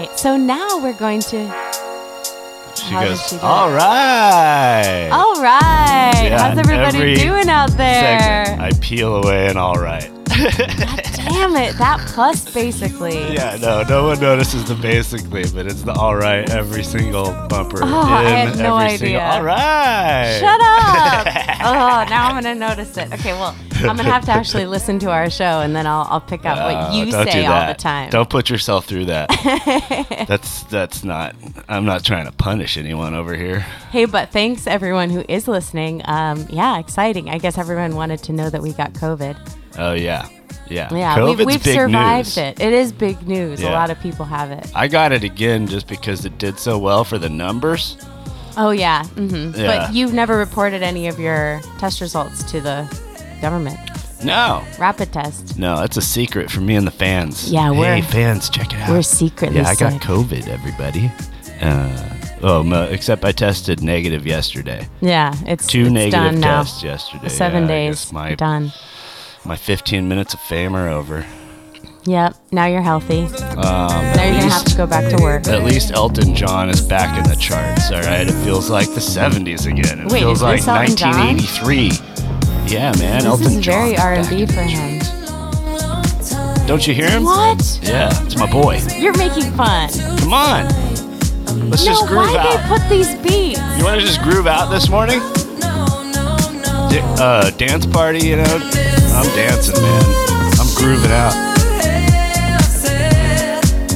right. So now we're going to. She How goes, she all right. All right. Yeah, How's everybody every doing out there? Segment, I peel away and all right. Damn it. That plus basically. Yeah, no, no one notices the basically, but it's the all right every single bumper. Oh, I in had no every Single, idea. all right. Shut up! oh, now I'm gonna notice it. Okay, well, I'm gonna have to actually listen to our show, and then I'll I'll pick up what Oh, you say all the time. Don't put yourself through that. that's that's not. I'm not trying to punish anyone over here. Hey, but thanks everyone who is listening. Um, yeah, exciting. I guess everyone wanted to know that we got COVID. Oh yeah, yeah. Yeah, COVID's we've, we've survived news. it. It is big news. A lot of people have it. I got it again just because it did so well for the numbers. Oh yeah, Mm-hmm. Yeah. but you've never reported any of your test results to the government. No, Rapid test. no, that's a secret for me and the fans. Yeah, we're- hey fans, check it out. We're secretly Yeah, I got sick. COVID, everybody. Uh, oh, except I tested negative yesterday. Yeah, it's Two it's negative done now. tests yesterday. Seven Yeah, days My done. My 15 minutes of fame are over. Yep. Now you're healthy. Um, Now you're gonna have to go back to work. At least Elton John is back in the charts. All right, it feels like the 70s again. It Wait, feels like this Elton John? 1983. Yeah, man, This Elton is John. very R&B for him. Don't you hear him? What? Yeah, it's my boy. You're making fun. Come on, let's no, just groove why out. they put these beats? You want to just groove out this morning? D- uh, dance party, you know? I'm dancing, man. I'm grooving out.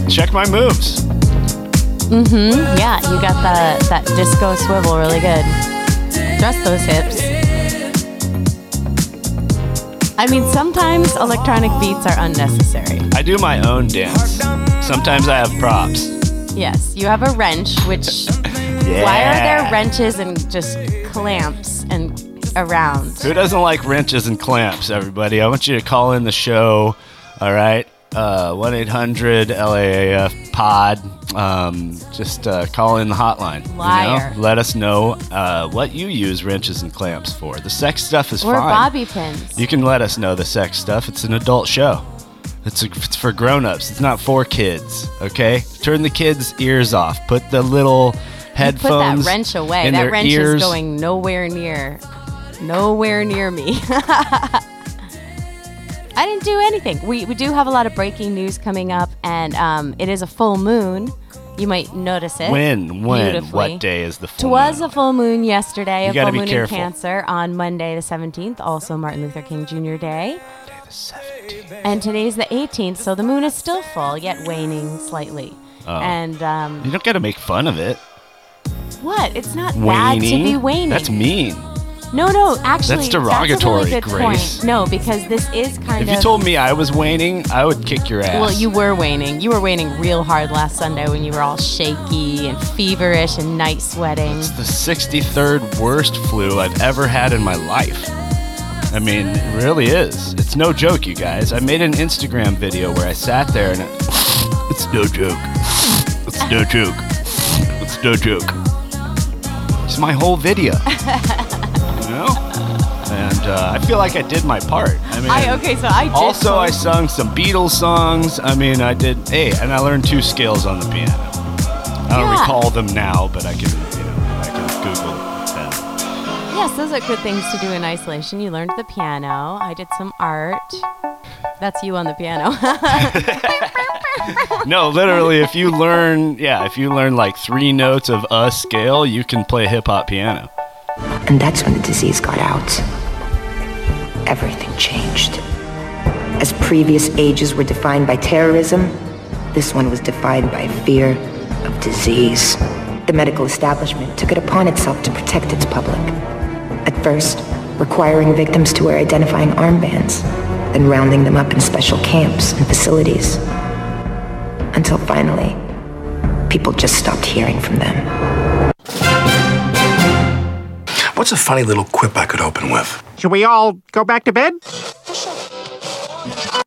Check my moves. Mm-hmm. Yeah, you got the that disco swivel really good. Dress those hips. I mean, sometimes electronic beats are unnecessary. I do my own dance. Sometimes I have props. Yes, you have a wrench, which Yeah. why are there wrenches and just clamps around? Who doesn't like wrenches and clamps, everybody? I want you to call in the show, all right? Uh, 1 800 LAAF pod. Um, just uh, call in the hotline. you know? Liar. Let us know uh, what you use wrenches and clamps for. The sex stuff is Or fine. bobby pins. You can let us know the sex stuff. It's an adult show. It's, it's for grown-ups. It's not for kids. Okay. Turn the kids' ears off. Put the little headphones. Put that wrench away. That wrench ears. is going nowhere near, nowhere near me. I didn't do anything. We, we do have a lot of breaking news coming up, and um, it is a full moon. You might notice it. When? When? What day is the full Twas moon? a full moon yesterday, You a full moon careful. in Cancer on Monday the 17th, also Martin Luther King Jr. Day. The 17th. And today's the 18th, so the moon is still full, yet waning slightly. Oh. And um, You don't got to make fun of it. what? It's not bad to be waning. That's mean. No, no, actually, That's really derogatory, good Grace. point. No, because this is kind If of. you told me I was waning, I would kick your ass. well, you were waning. You were waning real hard last Sunday when you were all shaky and feverish and night sweating. It's the 63rd worst flu I've ever had in my life. I mean, it really is. It's no joke, you guys. I made an Instagram video where I sat there and it, it's no joke. It's no joke. It's no joke. It's my whole video. Know? And uh, I feel like I did my part. I mean, I okay, so I did. also, I sung some Beatles songs. I mean, I did. Hey, and I learned two scales on the piano. I don't Yeah. recall them now, but I can, you know, I can Google them. Yes, those are good things to do in isolation. You learned the piano. I did some art. That's you on the piano. No, literally, if you learn, yeah, if you learn like three notes of a scale, you can play hip hop piano. And that's when the disease got out. Everything changed. As previous ages were defined by terrorism, this one was defined by fear of disease. The medical establishment took it upon itself to protect its public. At first, requiring victims to wear identifying armbands, then rounding them up in special camps and facilities. Until finally, people just stopped hearing from them. What's a funny little quip I could open with? Should we all go back to bed?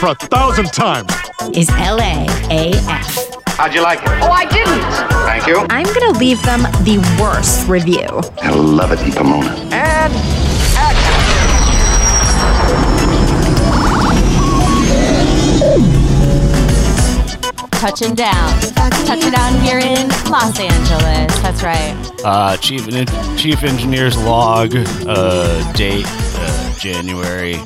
for a thousand times. is LAAF. How'd you like it? Oh, I didn't. Thank you. I'm gonna leave them the worst review. I love it in Pomona. And action. Touching down. Touching down here in Los Angeles. That's right. Uh, chief chief engineer's log. Uh, date uh, January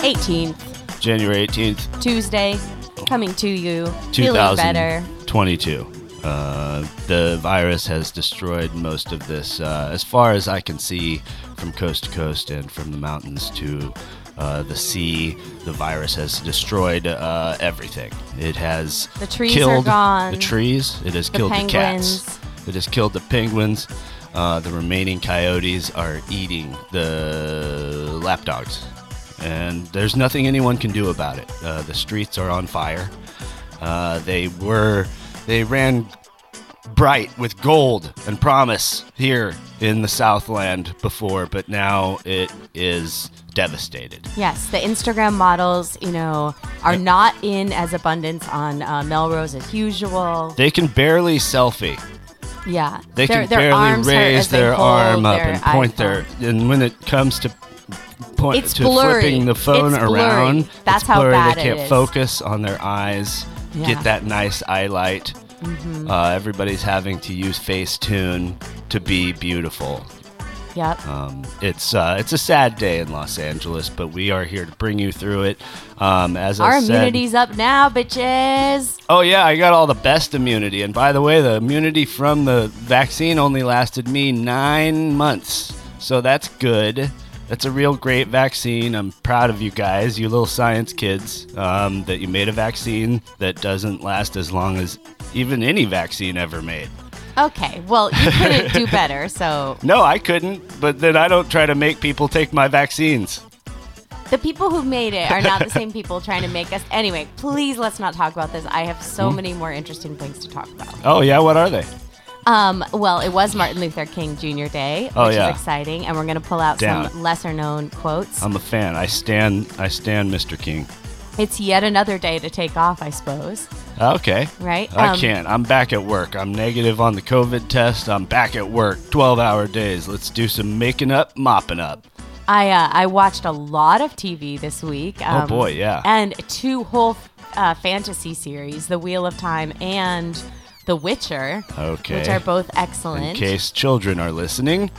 18th, January eighteenth, Tuesday. Coming to you. Feeling better. 2022. Uh, the virus has destroyed most of this, uh, as far as I can see, from coast to coast and from the mountains to uh, the sea. The virus has destroyed uh, everything. It has The trees are killed gone. the trees. It has The killed the cats. penguins. It has killed the penguins. Uh, the remaining coyotes are eating the lapdogs. And there's nothing anyone can do about it. Uh, the streets are on fire. Uh, they were, they ran bright with gold and promise here in the Southland before, but now it is devastated. Yes, the Instagram models, you know, are not in as abundance on uh, Melrose as usual. They can barely selfie. Yeah, They Their- can their barely raise their arm up and point their. And when it comes to point It's to blurry. flipping the phone It's blurry. around, That's it's how blurry. bad they can't is. focus on their eyes. Yeah. Mm-hmm. Get that nice eye light. Uh, everybody's having to use Facetune to be beautiful. Yep. Um, it's uh, it's a sad day in Los Angeles, but we are here to bring you through it. Um, as I Our said, immunity's up now, bitches. Oh yeah, I got all the best immunity. And by the way, the immunity from the vaccine only lasted me nine months, so that's good. That's a real great vaccine. I'm proud of you guys, you little science kids, um, that you made a vaccine that doesn't last as long as even any vaccine ever made. Okay, well, you couldn't do better, so No, I couldn't, but then I don't try to make people take my vaccines. the people who made it are not the same people trying to make us. Anyway, please let's not talk about this. I have Hmm? so many more interesting things to talk about. Oh yeah, what are they? Um, well, it was Martin Luther King Jr. Day, which Oh, yeah. is exciting, and we're going to pull out Down. some lesser known quotes. I'm a fan. I stand. I stand, Mr. King. it's yet another day to take off, I suppose. Okay. Right? I Um, can't. I'm back at work. I'm negative on the COVID test. I'm back at work. 12 hour days. Let's do some making up, mopping up. I uh, I watched a lot of TV this week. um, Oh, boy, yeah. And two whole uh, fantasy series, The Wheel of Time and The Witcher, Okay. which are both excellent. In case children are listening,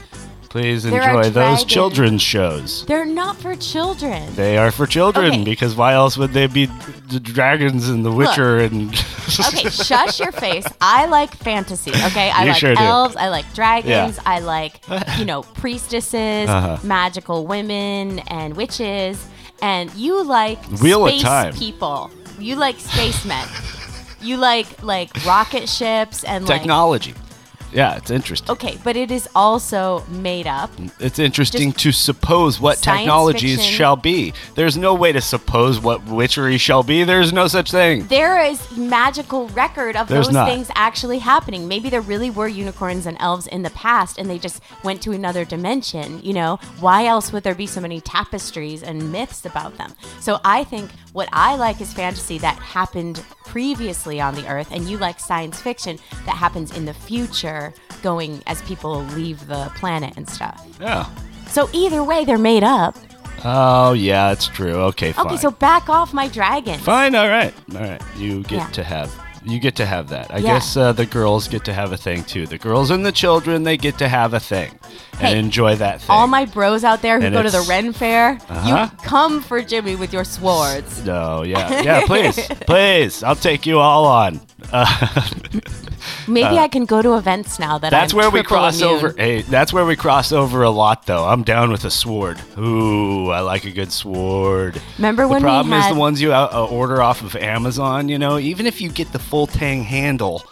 please There enjoy those children's shows. They're not for children. They are for children Okay. because why else would they be the dragons and the Witcher and okay, shush your face. I like fantasy. Okay, I You like sure do. elves. I like dragons. Yeah. I like you know priestesses, Uh-huh. magical women, and witches. And you like Wheel space people. You like spacemen. you like like rocket ships and like technology. Yeah, it's interesting. Okay, but it is also made up. It's interesting Just to suppose what technologies fiction. shall be. There's no way to suppose what witchery shall be. There's no such thing. There is magical record of There's those not. things actually happening. Maybe there really were unicorns and elves in the past and they just went to another dimension, you know? Why else would there be so many tapestries and myths about them? So I think what I like is fantasy that happened previously on the earth and you like science fiction that happens in the future going as people leave the planet and stuff. Yeah. So either way they're made up. Oh yeah, it's true. Okay, fine. Okay, so back off my dragon. fine. All right, all right. You get Yeah. to have. You get to have that. I Yeah. guess uh, the girls get to have a thing too. The girls and the children, they get to have a thing Hey, and enjoy that thing. All my bros out there who And go to the Ren Fair, Uh-huh. you come for Jimmy with your swords. No, yeah, yeah. Please, please. I'll take you all on. Uh, Maybe Uh, I can go to events now that That's I'm where we cross immune. over. Hey, that's where we cross over a lot, though. I'm down with a sword. Ooh, I like a good sword. Remember the when we problem is had- the ones you uh, order off of Amazon. You know, even if you get the full tang handle,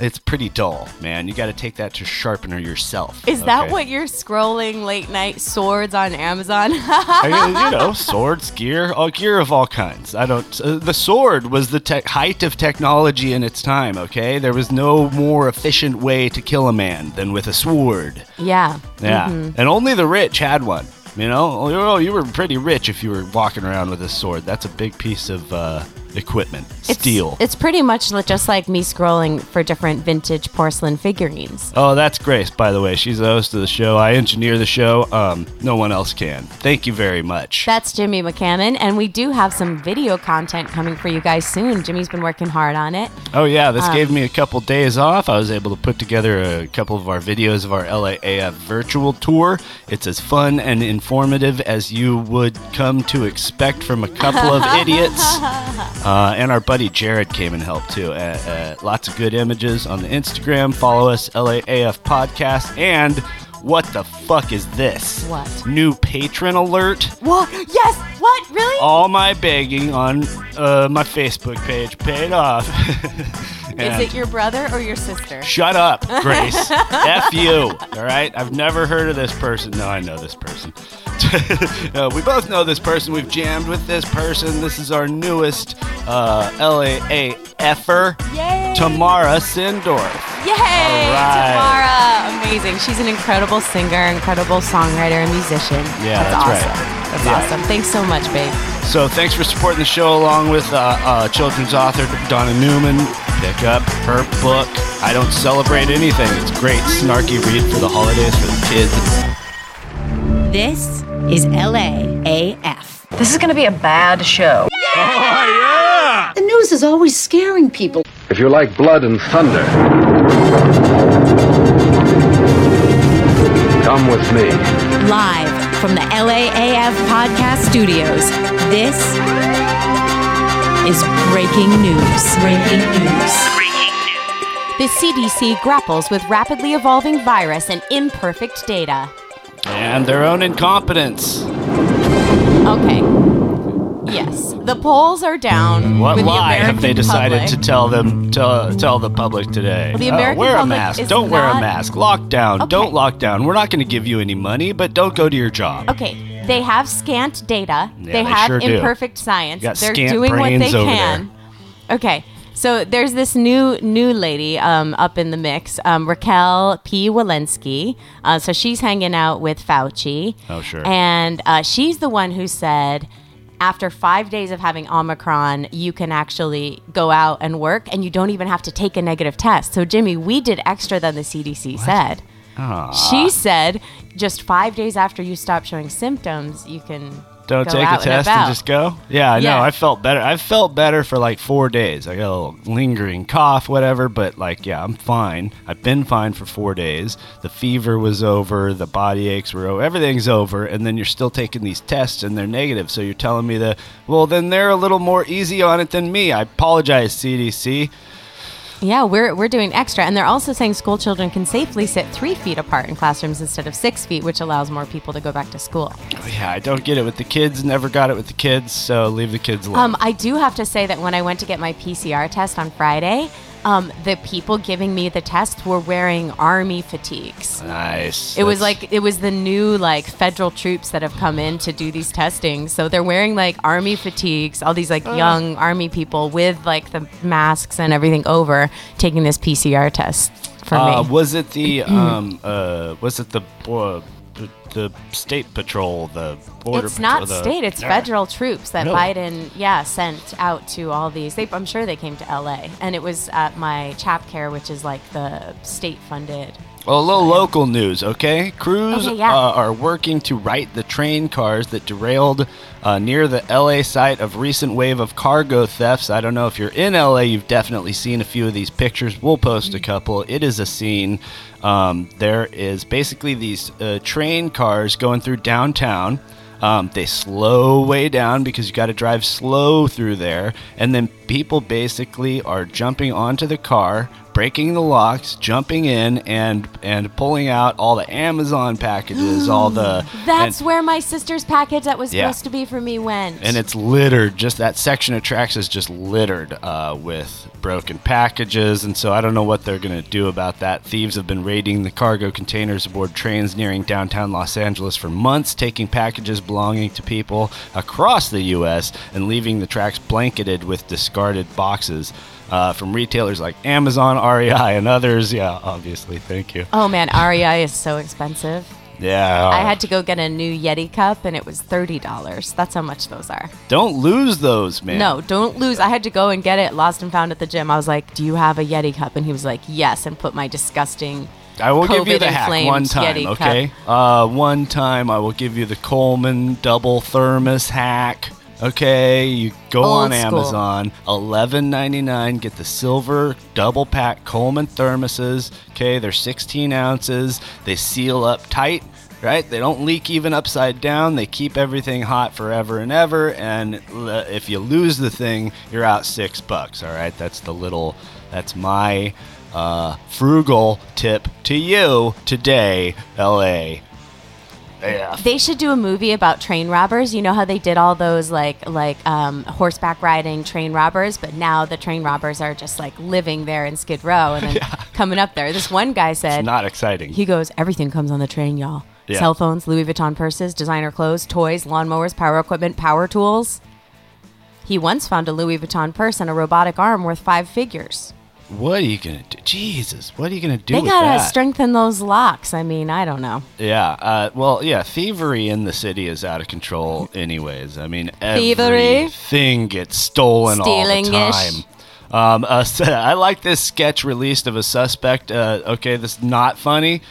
it's pretty dull, man. You got to take that to sharpener yourself. Is that what you're scrolling late night swords on Amazon? I- you know, swords, gear, all gear of all kinds. I don't. Uh, the sword was the te- height of technology in its time. Okay, there was no more efficient way to kill a man than with a sword. yeah. Yeah, Mhm. and only the rich had one. You know, oh, you were pretty rich if you were walking around with a sword. That's a big piece of uh, equipment, It's, steel. It's pretty much just like me scrolling for different vintage porcelain figurines. Oh, that's Grace, by the way. She's the host of the show. I engineer the show. Um, no one else can. Thank you very much. That's Jimmy McCammon, and we do have some video content coming for you guys soon. Jimmy's been working hard on it. Oh yeah, this Um, gave me a couple days off. I was able to put together a couple of our videos of our LAAF virtual tour. It's as fun and informative as you would come to expect from a couple of idiots. Uh, and our buddy Jared came and helped too. Uh, uh, lots of good images on the Instagram. Follow us, LAAF Podcast. And what the fuck is this? What? New patron alert. What? Yes. What? Really? All my begging on uh, my Facebook page paid off. Is it your brother or your sister? Shut up, Grace. F you. All right. I've never heard of this person. No, I know this person. Uh, we both know this person. We've jammed with this person. This is our newest uh, LAAFer, Yay! Tamara Sindorf. Yay! Right. Tamara, amazing. She's an incredible singer, incredible songwriter, and musician. Yeah, that's awesome. right. That's Yeah. awesome. Thanks so much, babe. So thanks for supporting the show along with uh, uh, children's author Donna Newman. Pick up her book. I don't celebrate anything. It's great, snarky read for the holidays for the kids. This is LAAF. This is going to be a bad show. Oh yeah! The news is always scaring people. If you like blood and thunder, come with me. Live from the LAAF podcast studios. This is breaking news. Breaking news. Breaking news. The CDC grapples with rapidly evolving virus and imperfect data. And their own incompetence. Okay. Yes, the polls are down. What with the lie have they decided public. to tell them tell, tell the public today? Well, the Oh, American wear a mask. Don't wear a mask. Lockdown. Don't lock down. We're not going to give you any money, but don't go to your job. Okay, they have scant data. Yeah, they they have sure do. imperfect science. They're doing what they can. Okay. So there's this new new lady um, up in the mix, um, Raquel P. Walensky. Uh, so she's hanging out with Fauci. Oh, sure. And uh, she's the one who said, after five days of having Omicron, you can actually go out and work, and you don't even have to take a negative test. So Jimmy, we did extra than the CDC said. Aw. She said just five days after you stop showing symptoms, you can Don't go take a test and, and, just go. Yeah, I know. Yeah. I felt better. I felt better for like four days. I got a little lingering cough, whatever, but like, yeah, I'm fine. I've been fine for four days. The fever was over. The body aches were over. Everything's over. And then you're still taking these tests and they're negative. So you're telling me that, well, then they're a little more easy on it than me. I apologize, CDC. Yeah, we're, we're doing extra. And they're also saying school children can safely sit three feet apart in classrooms instead of six feet, which allows more people to go back to school. Oh, yeah, I don't get it with the kids. Never got it with the kids. So leave the kids alone. Um, I do have to say that when I went to get my PCR test on Friday, um, the people giving me the test were wearing army fatigues. nice. It was like it was the new like federal troops that have come in to do these testings. So they're wearing like army fatigues, all these like young army people with like the masks and everything over taking this PCR test for Uh, me. was it the um uh was it the uh, the state patrol the border It's not patrol, state, it's federal troops that Really? Biden, yeah, sent out to all these. They, I'm sure they came to LA, and it was at my Chap Care, which is like the state funded. Well, a little local news, okay? Crews Okay, yeah. uh, are working to right the train cars that derailed uh, near the LA site of recent wave of cargo thefts. I don't know if you're in LA, you've definitely seen a few of these pictures. We'll post a couple. It is a scene. Um, there is basically these uh, train cars going through downtown. Um, they slow way down because you got to drive slow through there, and then people basically are jumping onto the car, breaking the locks, jumping in, and and pulling out all the Amazon packages, all the That's and, where my sister's package that was Yeah. supposed to be for me went. and it's littered. Just that section of tracks is just littered uh, with broken packages, and so I don't know what they're gonna do about that. Thieves have been raiding the cargo containers aboard trains nearing downtown Los Angeles for months, taking packages belonging to people across the U.S. and leaving the tracks blanketed with discarded boxes. Uh, from retailers like Amazon, REI, and others. Yeah, obviously. Thank you. oh man, REI is so expensive. Yeah. I had to go get a new Yeti cup and it was $30. That's how much those are. Don't lose those, man. No, don't lose. I had to go and get it lost and found at the gym. I was like, "Do you have a Yeti cup?" And he was like, "Yes," and put my disgusting I will give you the hack one time, Yeti okay? Uh, one time I will give you the Coleman double thermos hack. Okay, you go Old on school. Amazon, eleven ninety nine. Get the silver double pack Coleman thermoses. Okay, they're sixteen ounces. They seal up tight. Right, they don't leak even upside down. They keep everything hot forever and ever. And if you lose the thing, you're out six bucks. All right, that's the little. That's my uh, frugal tip to you today, LA. Yeah. They should do a movie about train robbers. You know how they did all those like like um, horseback riding train robbers, but now the train robbers are just like living there in Skid Row and then coming up there. This one guy said It's not exciting. he goes, everything comes on the train, y'all. Yeah. Cell phones, Louis Vuitton purses, designer clothes, toys, lawnmowers, power equipment, power tools. He once found a Louis Vuitton purse and a robotic arm worth five figures. What are you gonna do? Jesus, what are you gonna do they gotta that? strengthen those locks. I mean, I don't know. yeah. Uh, well, yeah. Thievery in the city is out of control, anyways. I mean, Thievery? everything gets stolen all the time. Um, uh, I like this sketch released of a suspect. Uh, okay, this is not funny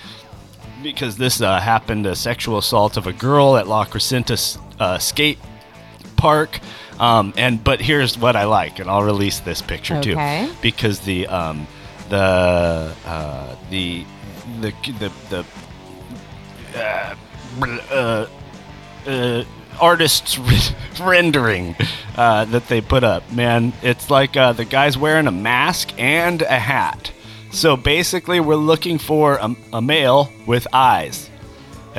because this uh, happened a sexual assault of a girl at La Crescenta uh, skate park. Um, and but here's what I like, and I'll release this picture Okay. too because the um, the uh, the the the the uh, uh, uh, artist's rendering uh, that they put up. Man, it's like uh, the guy's wearing a mask and a hat. So basically, we're looking for a, a male with eyes,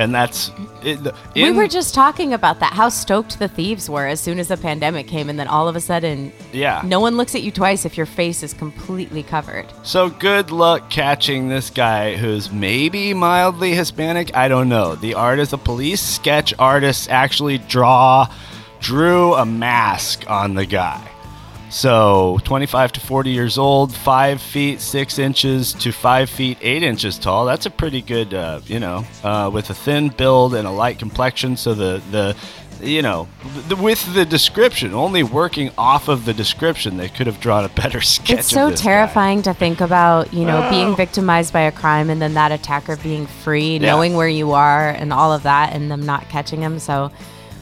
and that's it, we were just talking about that. How stoked the thieves were as soon as the pandemic came, and then all of a sudden, yeah. no one looks at you twice if your face is completely covered. So good luck catching this guy who's maybe mildly Hispanic. I don't know. The artist, the police sketch artists actually draw, drew a mask on the guy. So 25 to 40 years old, five feet six inches to five feet eight inches tall. That's a pretty good, uh, you know, uh, with a thin build and a light complexion. So the the you know, the, with the description, only working off of the description, they could have drawn a better sketch. It's so this guy. terrifying to think about, you know, Oh. being victimized by a crime and then that attacker being free, Yeah. knowing where you are and all of that, and them not catching him. So,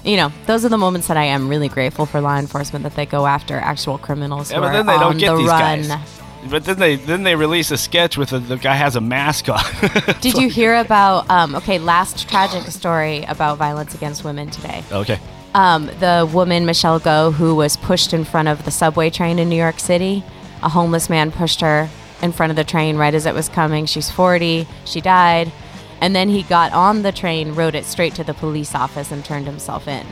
you know, those are the moments that I am really grateful for law enforcement that they go after actual criminals Yeah, who but are then they on don't get the these run. guys. But then they then they release a sketch with a, the guy has a mask on. Did you hear about? Um, okay, last tragic story about violence against women today. okay. Um, the woman Michelle Go, who was pushed in front of the subway train in New York City, a homeless man pushed her in front of the train right as it was coming. She's 40. She died, and then he got on the train, rode it straight to the police office, and turned himself in.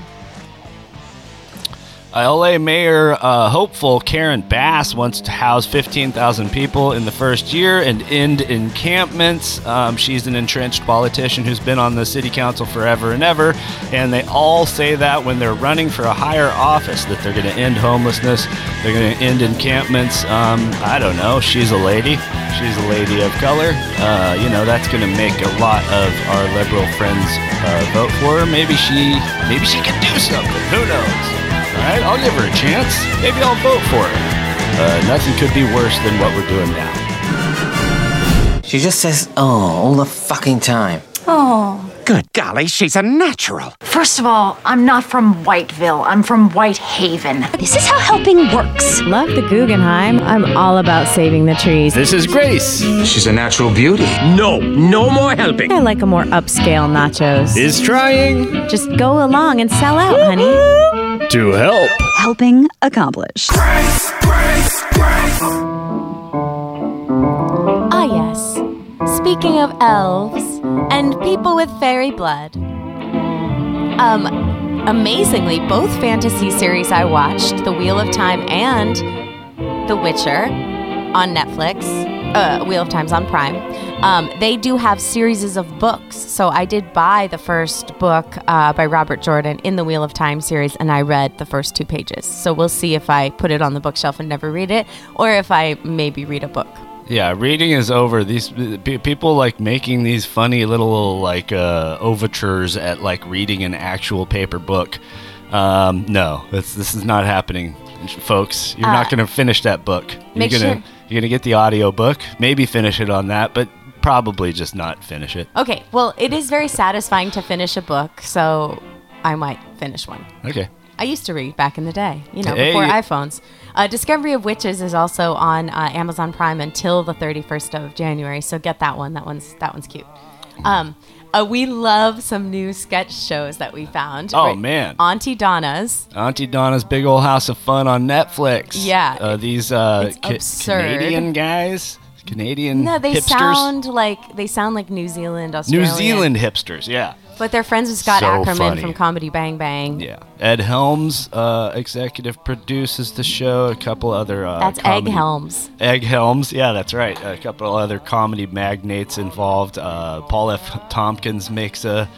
LA Mayor uh, hopeful Karen Bass wants to house 15,000 people in the first year and end encampments. Um, she's an entrenched politician who's been on the city council forever and ever, and they all say that when they're running for a higher office that they're going to end homelessness, they're going to end encampments. Um, I don't know. She's a lady. She's a lady of color. Uh, you know that's going to make a lot of our liberal friends uh, vote for her. Maybe she, maybe she can do something. Who knows? All right, I'll give her a chance. Maybe I'll vote for her. Uh, nothing could be worse than what we're doing now. She just says, oh, all the fucking time. Oh. Good golly, she's a natural. First of all, I'm not from Whiteville. I'm from Whitehaven. This is how helping works. Love the Guggenheim. I'm all about saving the trees. This is Grace. She's a natural beauty. No, no more helping. I like a more upscale nachos. Is trying. Just go along and sell out, honey. To help. Helping accomplish. Ah, yes. Speaking of elves and people with fairy blood. Um, amazingly, both fantasy series I watched, The Wheel of Time and The Witcher on Netflix, uh, Wheel of Time's on Prime, um, they do have series of books. So I did buy the first book uh, by Robert Jordan in the Wheel of Time series, and I read the first two pages. So we'll see if I put it on the bookshelf and never read it, or if I maybe read a book. Yeah, reading is over. These pe- people like making these funny little like uh, overtures at like reading an actual paper book. Um, no, this is not happening, folks. You're not Uh, going to finish that book. You're gonna sure- you're gonna get the audio book, maybe finish it on that, but probably just not finish it. Okay, well, it is very satisfying to finish a book, so I might finish one. Okay. I used to read back in the day, you know, Hey. before iPhones. Uh, Discovery of Witches is also on uh, Amazon Prime until the 31st of January, so get that one. That one's that one's cute. Um, uh, we love some new sketch shows that we found. Oh, man. Aunty Donna's. Aunty Donna's Big Old House of Fun on Netflix. Yeah. Uh, these uh, Ca-. Canadian guys, Canadian No, they hipsters, sound like they sound like New Zealand, Australia. New Zealand hipsters. Yeah. But they're friends with Scott So Aukerman funny. from Comedy Bang Bang. Yeah. Ed Helms uh, executive produces the show. A couple other. Uh, That's Egg Helms. Egg Helms. Yeah, that's right. A couple other comedy magnates involved. Uh, Paul F. Tompkins makes a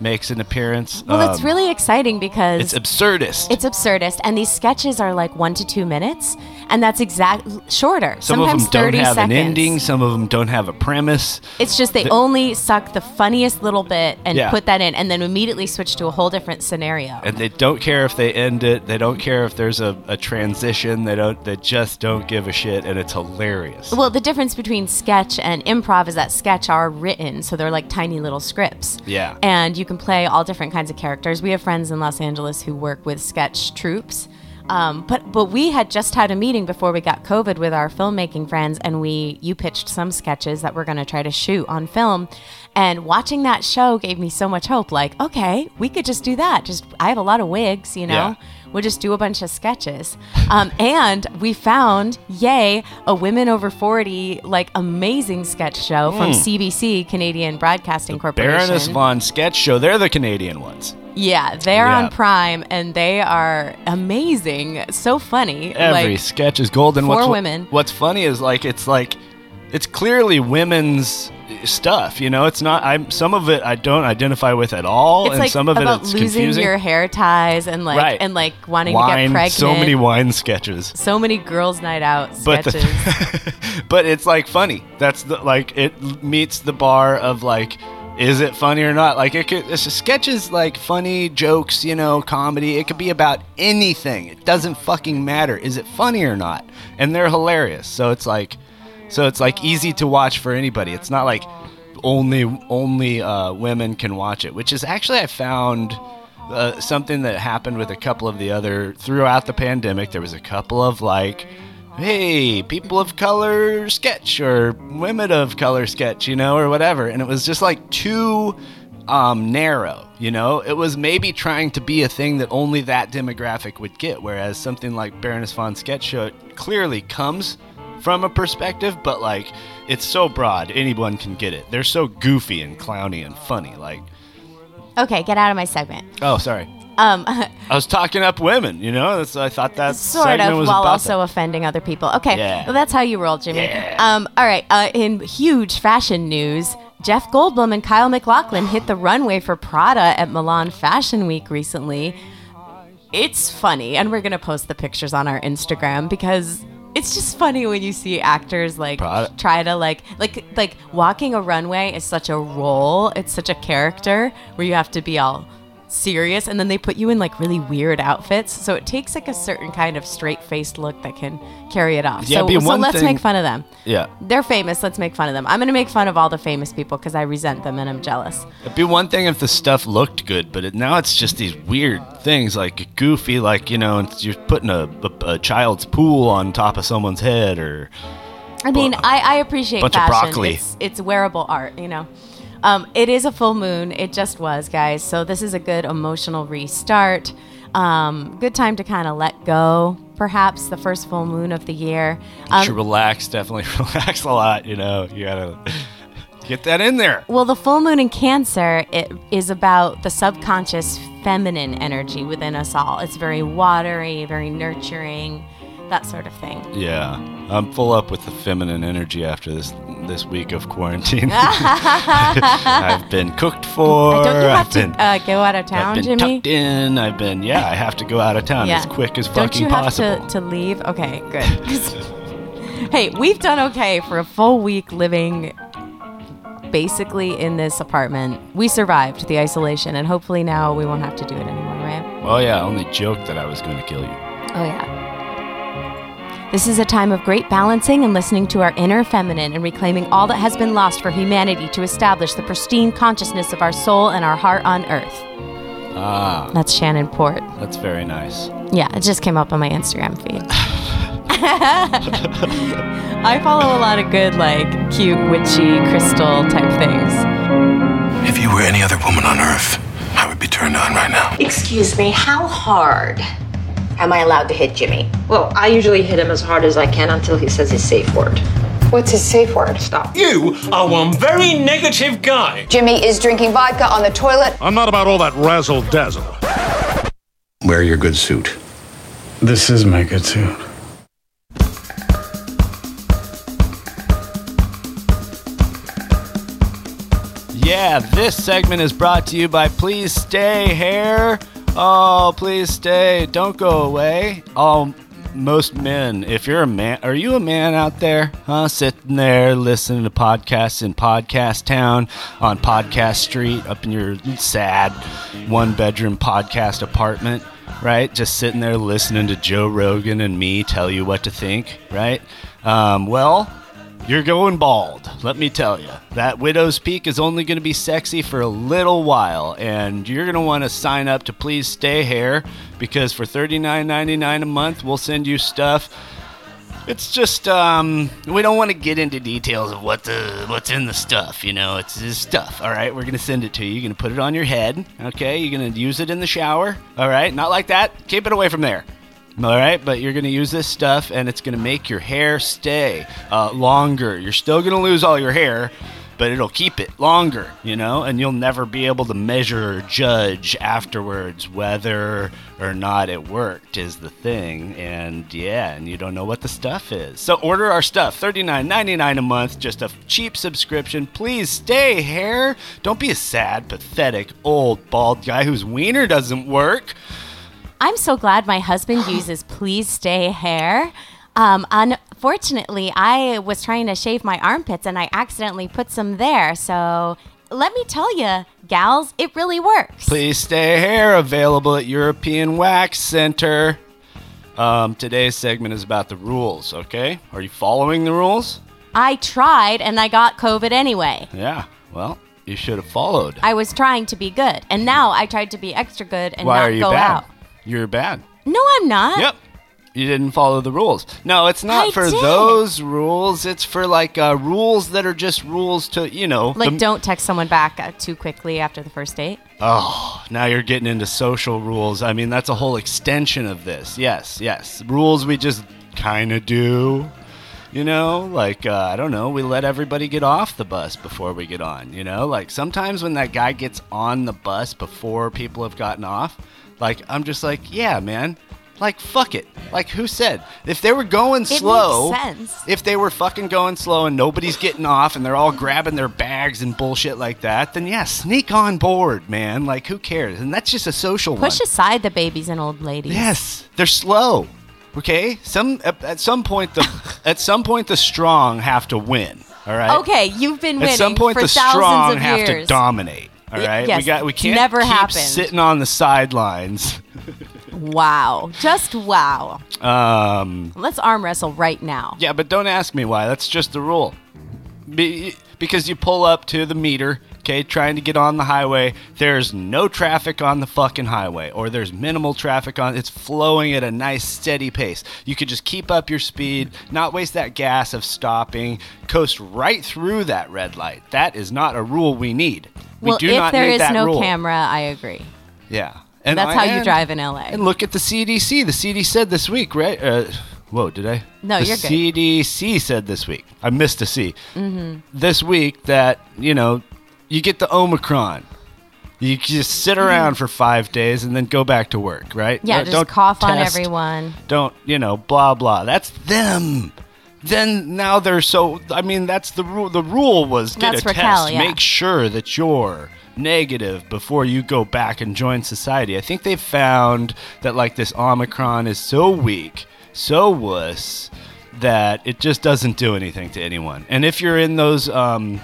makes an appearance. Well, it's Um, really exciting because it's absurdist. It's absurdist, and these sketches are like one to two minutes, and that's exact shorter. some sometimes of them don't have seconds. an ending. Some of them don't have a premise. It's just they The- only suck the funniest little bit and Yeah. put that in, and then immediately switch to a whole different scenario. and they don't care if they end it. They don't care if there's a, a transition. They don't. They just don't give a shit, and it's hilarious. Well, the difference between sketch and improv is that sketch are written, so they're like tiny little scripts. Yeah. And you can play all different kinds of characters. We have friends in Los Angeles who work with sketch troupes. Um, but but we had just had a meeting before we got COVID with our filmmaking friends, and we you pitched some sketches that we're going to try to shoot on film. And watching that show gave me so much hope. Like, okay, we could just do that. Just I have a lot of wigs, you know. Yeah. We'll just do a bunch of sketches. Um, and we found, yay, a women over 40, like, amazing sketch show from Hmm. CBC, Canadian Broadcasting Corporation. Baroness Von Sketch Show. They're the Canadian ones. yeah, they're Yeah. on Prime and they are amazing. So funny. Every like, sketch is golden. for what's, women. What's funny is like it's like it's clearly women's stuff. You know, it's not. I'm some of it I don't identify with at all, it's and like some of it about it's losing confusing. your hair ties and like Right. and like wanting to get pregnant. so many wine sketches. So many girls' night out But the- sketches. but it's like funny. That's the like it meets the bar of like. Is it funny or not? Like it could, it's a sketches like funny jokes, you know, comedy. It could be about anything. It doesn't fucking matter. Is it funny or not? And they're hilarious. So it's like, so it's like easy to watch for anybody. It's not like only only uh, women can watch it, which is actually I found uh, something that happened with a couple of the other throughout the pandemic. There was a couple of like, hey, people of color sketch or women of color sketch, you know, or whatever, and it was just like too um, narrow. You know, it was maybe trying to be a thing that only that demographic would get, whereas something like Baroness von Sketch Show clearly comes from a perspective, but like it's so broad, anyone can get it. They're so goofy and clowny and funny. Like, okay, get out of my segment. oh, sorry, Um, I was talking up women. You know, that's, I thought that sort of was while also offending other people. Okay, Yeah. well, that's how you roll, Jimmy. Yeah. Um, all right. Uh, in huge fashion news, Jeff Goldblum and Kyle MacLachlan hit the runway for Prada at Milan Fashion Week recently. It's funny, and we're gonna post the pictures on our Instagram because it's just funny when you see actors like Prada. try to like like like walking a runway is such a role. It's such a character where you have to be all serious and then they put you in like really weird outfits so it takes like a certain kind of straight-faced look that can carry it off Yeah, so, so let's thing- make fun of them Yeah. they're famous let's make fun of them i'm gonna make fun of all the famous people because i resent them and i'm jealous It'd be one thing if the stuff looked good, but it, now it's just these weird things, like goofy, like you know, you're putting a, a, a child's pool on top of someone's head, or I mean, I, I appreciate bunch of fashion. broccoli. It's, it's wearable art, you know. Um, it is a full moon. It just was, guys. So this is a good emotional restart. Um, good time to kind of let go. Perhaps the first full moon of the year. You Um, should relax, definitely relax a lot. You know, you gotta get that in there. Well, the full moon in Cancer it is about the subconscious feminine energy within us all. It's very watery, very nurturing, that sort of thing. Yeah, I'm full up with the feminine energy after this this week of quarantine. I've been cooked for. Don't you have I've to been, uh, go out of town, I've been Jimmy? tucked in. I've been yeah. I have to go out of town as quick as Don't fucking you have possible. to, to leave? Okay, good. hey, we've done okay for a full week living basically in this apartment. We survived the isolation, and hopefully now we won't have to do it anymore, right? Oh yeah, I only joked that I was going to kill you. Oh, yeah. This is a time of great balancing and listening to our inner feminine and reclaiming all that has been lost for humanity to establish the pristine consciousness of our soul and our heart on earth. Ah, That's Shannon Port. that's very nice. Yeah, it just came up on my Instagram feed. I follow a lot of good, like, cute, witchy, crystal type things. If you were any other woman on earth, I would be turned on right now. Excuse me, how hard am I allowed to hit Jimmy? Well, I usually hit him as hard as I can until he says his safe word. What's his safe word? Stop. You are one very negative guy. Jimmy is drinking vodka on the toilet. I'm not about all that razzle dazzle. Wear your good suit. This is my good suit. Yeah, this segment is brought to you by Please Stay Hair. Oh, please stay. Don't go away. Oh, most men, if you're a man, are you a man out there? Huh? Sitting there listening to podcasts in Podcast Town, on Podcast Street, up in your sad one bedroom podcast apartment, right? Just sitting there listening to Joe Rogan and me tell you what to think, right? Um, well, you're going bald, let me tell you. That Widow's Peak is only going to be sexy for a little while, and you're going to want to sign up to Please Stay Hair because for $39.99 a month, we'll send you stuff. It's just um, we don't want to get into details of what the what's in the stuff. You know, it's this stuff. All right, we're gonna send it to you. You're gonna put it on your head. Okay, you're gonna use it in the shower. All right, not like that. Keep it away from there. All right, but you're going to use this stuff and it's going to make your hair stay uh, longer. You're still going to lose all your hair, but it'll keep it longer, you know, and you'll never be able to measure or judge afterwards whether or not it worked, is the thing. And yeah, and you don't know what the stuff is. So order our stuff $39.99 a month, just a cheap subscription. Please stay hair. Don't be a sad, pathetic, old, bald guy whose wiener doesn't work. I'm so glad my husband uses Please Stay Hair. Um, unfortunately, I was trying to shave my armpits and I accidentally put some there. So let me tell you, gals, it really works. Please stay hair available at European Wax Center. Um, today's segment is about the rules, okay? Are you following the rules? I tried and I got COVID anyway. Yeah, well, you should have followed. I was trying to be good, and now I tried to be extra good and Why not are you go bad? out. You're bad. No, I'm not. Yep. You didn't follow the rules. No, it's not I for did. those rules. It's for like uh, rules that are just rules to, you know. Like, the- don't text someone back uh, too quickly after the first date. Oh, now you're getting into social rules. I mean, that's a whole extension of this. Yes, yes. Rules we just kind of do. You know, like, uh, I don't know, we let everybody get off the bus before we get on. You know, like sometimes when that guy gets on the bus before people have gotten off, like, I'm just like, yeah, man. Like, fuck it. Like, who said? If they were going makes slow, sense. if they were fucking going slow and nobody's getting off and they're all grabbing their bags and bullshit like that, then yeah, sneak on board, man. Like, who cares? And that's just a social Push one. aside the babies and old ladies. Yes, they're slow. Okay, some at, at some point the at some point the strong have to win. All right. Okay, you've been winning At some point for the strong have years. to dominate. All right. yes, we got we can't never keep happened. sitting on the sidelines. Wow, just wow. Um. Let's arm wrestle right now. Yeah, but don't ask me why. That's just the rule. Be, because you pull up to the meter, okay, trying to get on the highway. There's no traffic on the fucking highway, or there's minimal traffic on. It's flowing at a nice steady pace. You could just keep up your speed, not waste that gas of stopping, coast right through that red light. That is not a rule we need. We well, do if not there is no rule. camera, I agree. Yeah. And That's I- how you and- drive in LA. And look at the CDC. The CDC said this week, right? Uh, whoa, did I? No, the you're good. CDC said this week. I missed a C. Mm-hmm. This week that you know you get the Omicron. You just sit around for five days and then go back to work, right? Mm-hmm. Yeah, Don't- just don't cough on everyone. Don't you know? Blah blah. That's them. Then now they're so. I mean, that's the rule. The rule was get That's a Raquel, test. yeah. Make sure that you're negative before you go back and join society. I think they've found that like this Omicron is so weak, so wuss that it just doesn't do anything to anyone. And if you're in those, um,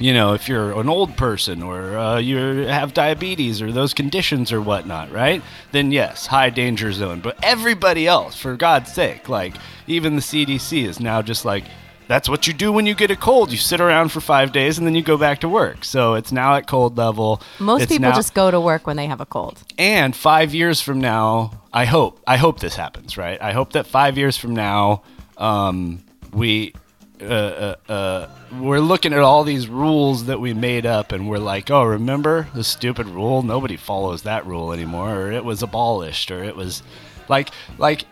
you know, if you're an old person or uh, you have diabetes or those conditions or whatnot, right? Then yes, high danger zone. But everybody else, for God's sake, like even the CDC is now just like, that's what you do when you get a cold. You sit around for five days and then you go back to work. So it's now at cold level. Most It's people now- just go to work when they have a cold. and five years from now, I hope, I hope this happens, right? I hope that five years from now, um, we, uh, uh, uh, we're looking at all these rules that we made up, and we're like, oh, remember the stupid rule? Nobody follows that rule anymore, or it was abolished, or it was, like, like.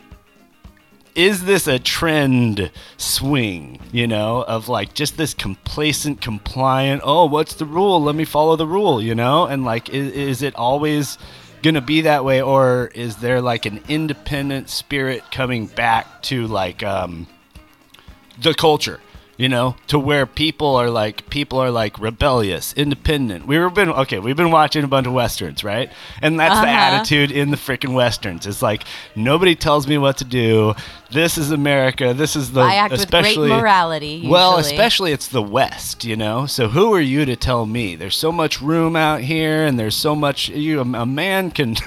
Is this a trend swing, you know, of like just this complacent, compliant, oh, what's the rule? Let me follow the rule, you know? And like, is, is it always to be that way, or is there like an independent spirit coming back to like um, the culture? You know, to where people are like people are like rebellious, independent. We were been okay. We've been watching a bunch of westerns, right? And that's the Uh-huh. attitude in the freaking westerns. It's like nobody tells me what to do. This is America. This is the I act with great especially morality, Well, especially it's the West, you know. So who are you to tell me? There's so much room out here, and there's so much. You a man can.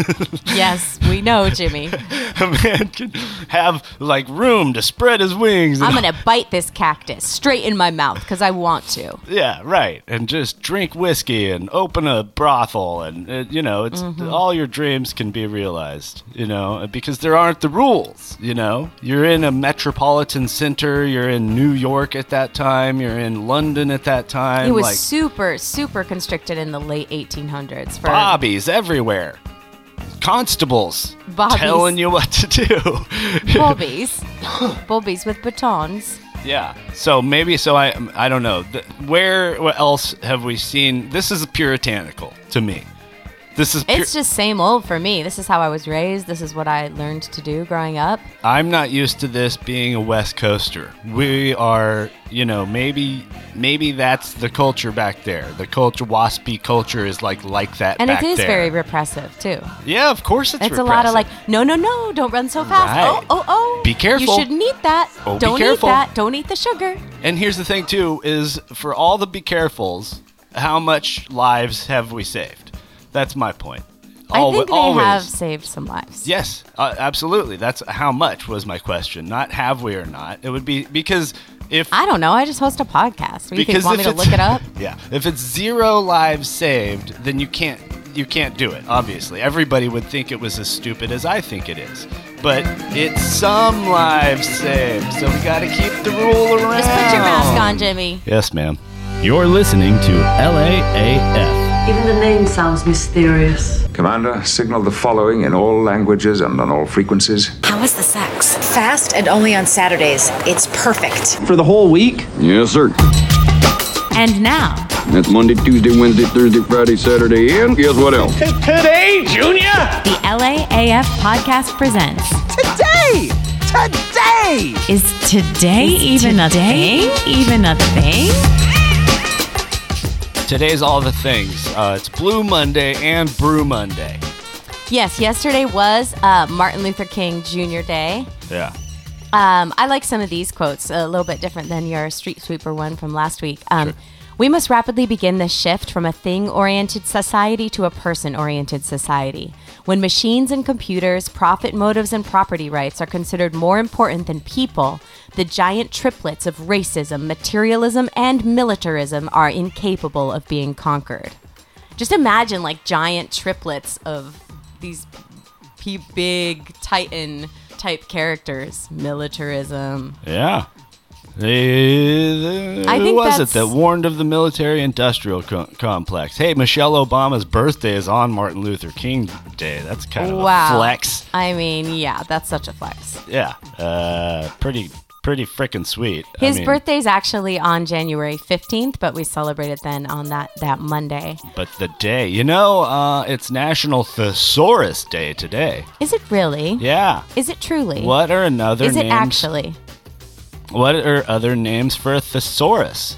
Yes, we know, Jimmy. a man can have like room to spread his wings. I'm gonna bite this cactus straight in my mouth because I want to. Yeah, right. And just drink whiskey and open a brothel, and uh, you know, it's Mhm. all your dreams can be realized. You know, because there aren't the rules. You know, you're in a metropolitan center. You're in New York at that time. You're in London at that time. It was like super, super constricted in the late 1800s. For bobbies everywhere, constables Bobbies. telling you what to do. bobbies, bobbies with batons. Yeah. So maybe so I I don't know. Where else have we seen? This is puritanical to me. This is pur- It's just same old for me. This is how I was raised. This is what I learned to do growing up. I'm not used to this being a West Coaster. We are, you know, maybe maybe that's the culture back there. The culture waspy culture is like like that And it is there. very repressive too. Yeah, of course it's It's, a lot of like, no, no, no, don't run so fast. Right. Oh, oh, oh. Be careful. You shouldn't eat that. Oh, be don't eat careful. that. Don't eat the sugar. And here's the thing too is for all the be carefuls, how much lives have we saved? That's my point. I think they always. have saved some lives. Yes, uh, absolutely. That's how much was my question. Not have we or not. It would be because if I don't know. I just host a podcast. You think, want me if to it's- look it up? yeah, if it's zero lives saved, then you can't you can't do it. Obviously, everybody would think it was as stupid as I think it is. But it's some lives saved, so we got to keep the rule around. Just put your mask on, Jimmy. Yes, ma'am. You're listening to LAAF. Even the name sounds mysterious. Commander, signal the following in all languages and on all frequencies. How is the sex? Fast and only on Saturdays. It's perfect. For the whole week? Yes, sir. And now, That's Monday, Tuesday, Wednesday, Thursday, Friday, Saturday, and guess what else? today, Junior, the LAAF podcast presents. Today! Today! Is today even a thing? Even a thing? Today's all the things. Uh, it's Blue Monday and Brew Monday. Yes, yesterday was uh, Martin Luther King Jr. Day. Yeah. Um, I like some of these quotes, a little bit different than your street sweeper one from last week. Um, We must rapidly begin the shift from a thing oriented society to a person oriented society. When machines and computers, profit motives, and property rights are considered more important than people, the giant triplets of racism, materialism, and militarism are incapable of being conquered. Just imagine like giant triplets of these big titan type characters militarism Yeah. I Who was it that warned of the military-industrial co- complex? Hey, Michelle Obama's birthday is on Martin Luther King Day. That's kind of wow. a flex. I mean, yeah, that's such a flex. Yeah, uh, pretty, pretty freaking sweet. I His mean, birthday's actually on January 15th, but we celebrated then on that, that Monday. But the day, you know, uh, it's National Thesaurus Day today. Is it really? Yeah. Is it truly? What are another Is it names? actually? What are other names for a thesaurus?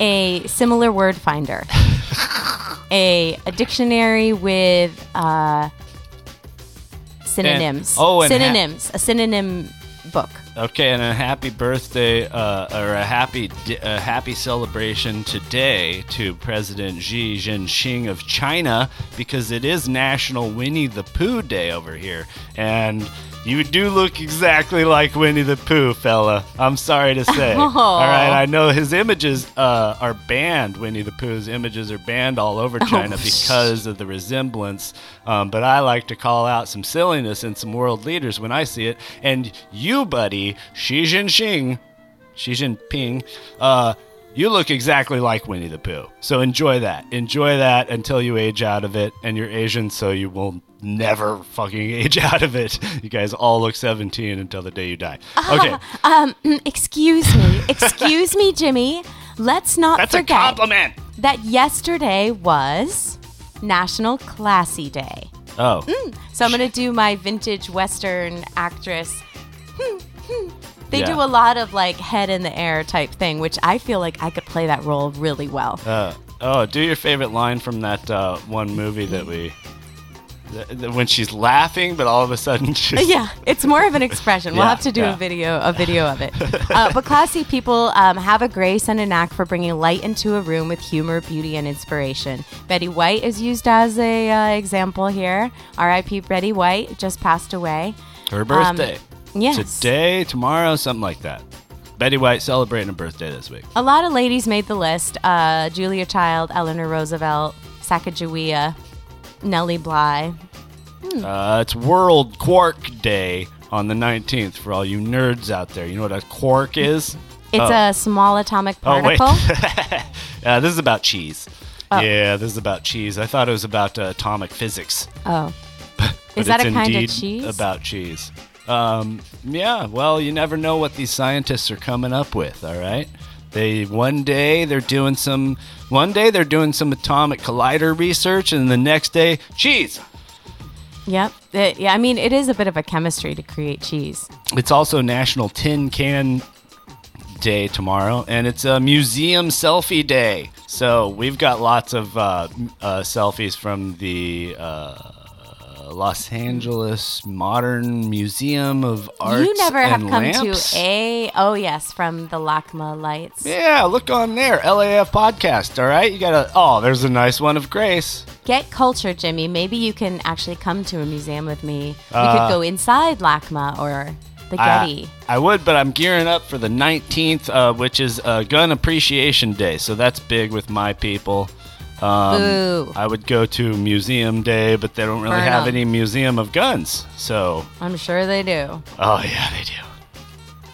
A similar word finder. a, a dictionary with uh, synonyms. oh, and ha- synonyms. a synonym book. Okay, and a happy birthday uh, or a happy a happy celebration today to President Xi Jinping of China because it is National Winnie the Pooh Day over here, and you do look exactly like Winnie the Pooh, fella. I'm sorry to say. All right, I know his images uh, are banned. Winnie the Pooh's images are banned all over China because of the resemblance. Um, but I like to call out some silliness in some world leaders when I see it. And you, buddy, Xi Jinping, Xi Jinping, uh, you look exactly like Winnie the Pooh. So enjoy that. Enjoy that until you age out of it. And you're Asian, so you will never fucking age out of it. You guys all look 17 until the day you die. Okay. Um, excuse me. Excuse me, Jimmy. Let's not That's a forget compliment. that yesterday was National Classy Day. Oh. Mm, so I'm going to do my vintage Western actress. Hmm, hmm. They Yeah. do a lot of like head in the air type thing, which I feel like I could play that role really well. Uh, oh, do your favorite line from that uh, one movie that we. When she's laughing, but all of a sudden she's. yeah, it's more of an expression. We'll Yeah, have to do yeah. a video, a video of it. Uh, but classy people um, have a grace and a knack for bringing light into a room with humor, beauty, and inspiration. Betty White is used as a uh, example here. R.I.P. Betty White just passed away. Her Um, birthday. yes. Today, tomorrow, something like that. Betty White celebrating a birthday this week. A lot of ladies made the list. Uh, Julia Child, Eleanor Roosevelt, Sacagawea, Nellie Bly. Uh, it's World Quark Day on the 19th for all you nerds out there. You know what a quark is? It's Oh. a small atomic Oh, wait. particle. uh, this is about cheese. Oh. Yeah, this is about cheese. I thought it was about uh, atomic physics. oh. Is that a kind of cheese? About cheese. Um, yeah, well, you never know what these scientists are coming up with. All right, they one day they're doing some, one day they're doing some atomic collider research, and the next day cheese. Yep. It- yeah, I mean, it is a bit of a chemistry to create cheese. It's also National Tin Can Day tomorrow, and it's a museum selfie day. So we've got lots of uh, uh, selfies from the uh, Los Angeles Modern Museum of Art. you never have come Lamps. to a oh yes from the LACMA lights. Yeah, look on there, LAF podcast. All right, you got a. Oh, there's a nice one of Grace. Get culture, Jimmy. Maybe you can actually come to a museum with me. We Uh, could go inside LACMA or the Getty. I, I would, but I'm gearing up for the 19th, uh, which is uh, Gun Appreciation Day. So that's big with my people. Um, Boo. I would go to Museum Day, but they don't really Burn have 'em. any museum of guns. So, I'm sure they do. oh yeah, they do.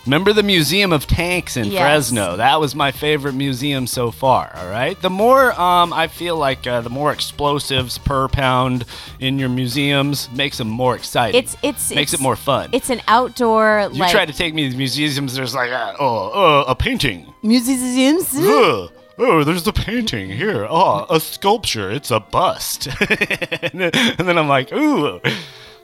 Remember the Museum of Tanks in Yes. Fresno? That was my favorite museum so far. All right. The more um, I feel like uh, the more explosives per pound in your museums makes them more exciting. It's it's makes it's, it more fun. It's an outdoor You like try to take me to museums, there's like, uh, oh, uh, a painting. museums. Ugh. Oh, there's a painting here. Oh, a sculpture. It's a bust. and, then, I'm like, ooh,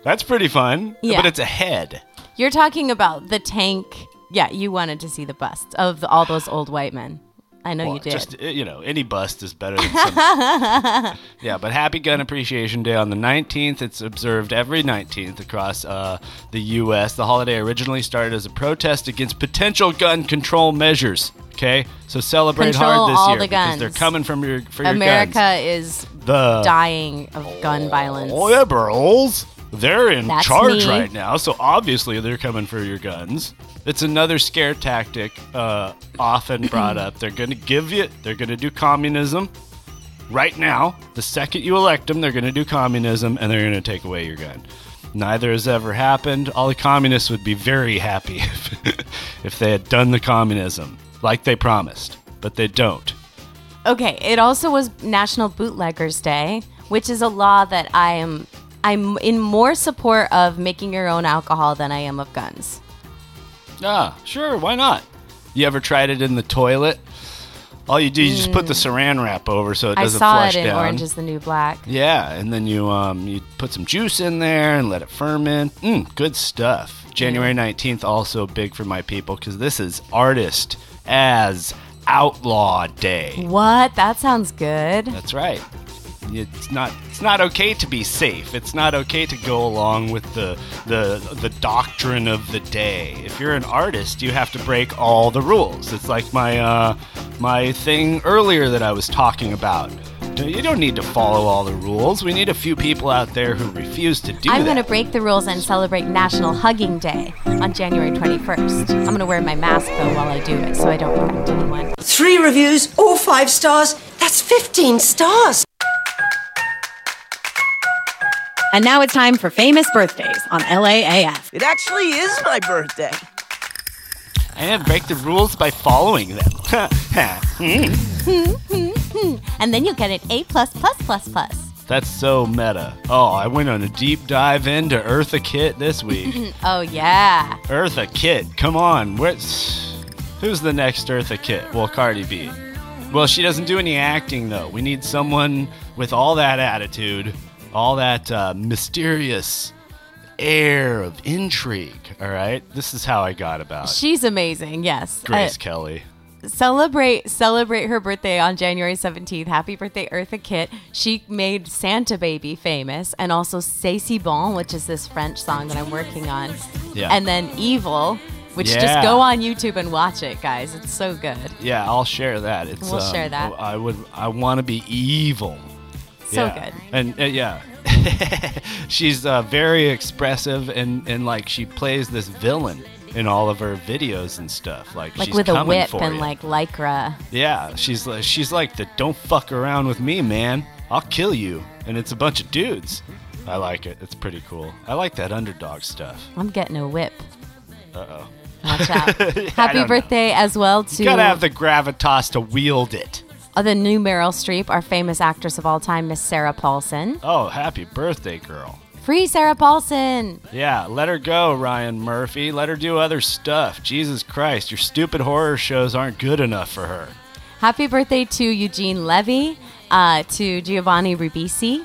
that's pretty fun. Yeah. But it's a head. You're talking about the tank. Yeah, you wanted to see the busts of all those old white men. I know you did. Just, uh, you know, any bust is better than some. yeah, but Happy Gun Appreciation Day on the 19th. It's observed every 19th across uh, the U.S. The holiday originally started as a protest against potential gun control measures. Okay, so celebrate Control hard this all year the because they're coming from your for your America guns. is The- dying of gun violence. Oh yeah, bros. They're in That's charge me. right now, so obviously they're coming for your guns. It's another scare tactic, uh, often brought up. They're going to give you. They're going to do communism. Right now, the second you elect them, they're going to do communism, and they're going to take away your gun. Neither has ever happened. All the communists would be very happy if, if they had done the communism like they promised. but they don't. Okay, it also was National Bootleggers Day, which is a law that I am I'm in more support of making your own alcohol than I am of guns. Ah, sure, why not? You ever tried it in the toilet? All you do, you just put the saran wrap over so it Mm. I doesn't saw flush it in down. Orange is the New Black. Yeah, and then you um you put some juice in there and let it ferment. Mm, good stuff. January 19th also big for my people cuz this is artist as outlaw day. What? That sounds good. That's right. It's not it's not okay to be safe. It's not okay to go along with the the the doctrine of the day. If you're an artist, you have to break all the rules. It's like my uh my thing earlier that I was talking about. You don't need to follow all the rules. We need a few people out there who refuse to do I'm that. going to break the rules and celebrate National Hugging Day on January 21st. I'm going to wear my mask though while I do it so I don't hurt anyone. Three reviews, all five stars. That's 15 stars. And now it's time for famous birthdays on LAAF. It actually is my birthday. and break the rules by following them. Hmm. Hmm, hmm. Hmm. and then you'll get an A plus plus plus plus. That's so meta. Oh, I went on a deep dive into Eartha Kitt this week. oh yeah. Eartha Kitt, come on. Where's who's the next Eartha Kitt? Well, Cardi B. Well, she doesn't do any acting though. We need someone with all that attitude, all that uh, mysterious air of intrigue. All right, this is how I got about She's amazing. Yes. Grace Uh, Kelly. Celebrate celebrate her birthday on January 17th. Happy birthday, Eartha Kitt. She made Santa Baby famous and also C'est bon, which is this French song that I'm working on. Yeah. And then Evil, which Yeah. just go on YouTube and watch it, guys. It's so good. Yeah, I'll share that. It's We'll um, share that. I would. I want to be evil. So Yeah. good. And uh, yeah, she's uh, very expressive and and like she plays this villain in all of her videos and stuff. Like, Like she's with a whip and you. like lycra. Yeah, she's li- she's like the don't fuck around with me, man. I'll kill you. And it's a bunch of dudes. I like it. It's pretty cool. I like that underdog stuff. I'm getting a whip. Uh oh. Watch out. Happy don't know. birthday as well to You gotta have the gravitas to wield it. uh, the new Meryl Streep, our famous actress of all time, Miss Sarah Paulson. Oh, happy birthday, girl. Free Sarah Paulson. Yeah, let her go, Ryan Murphy. Let her do other stuff. Jesus Christ, your stupid horror shows aren't good enough for her. Happy birthday to Eugene Levy, uh, to Giovanni Ribisi,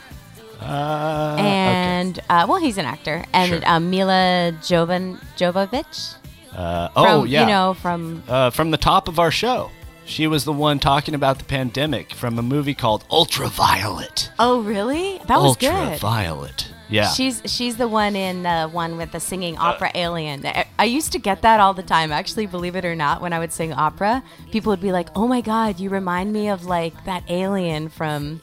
Uh, and uh, well, he's an actor, and Sure. uh, Mila Jovan Jovovich. Uh, oh, from, yeah. You know, from uh, from the top of our show. She was the one talking about the pandemic from a movie called Ultraviolet. oh, really? That was good. Ultraviolet. Yeah. She's she's the one in the one with the singing opera alien. I, I used to get that all the time. Actually, believe it or not, when I would sing opera, people would be like, "Oh my god, you remind me of like that alien from."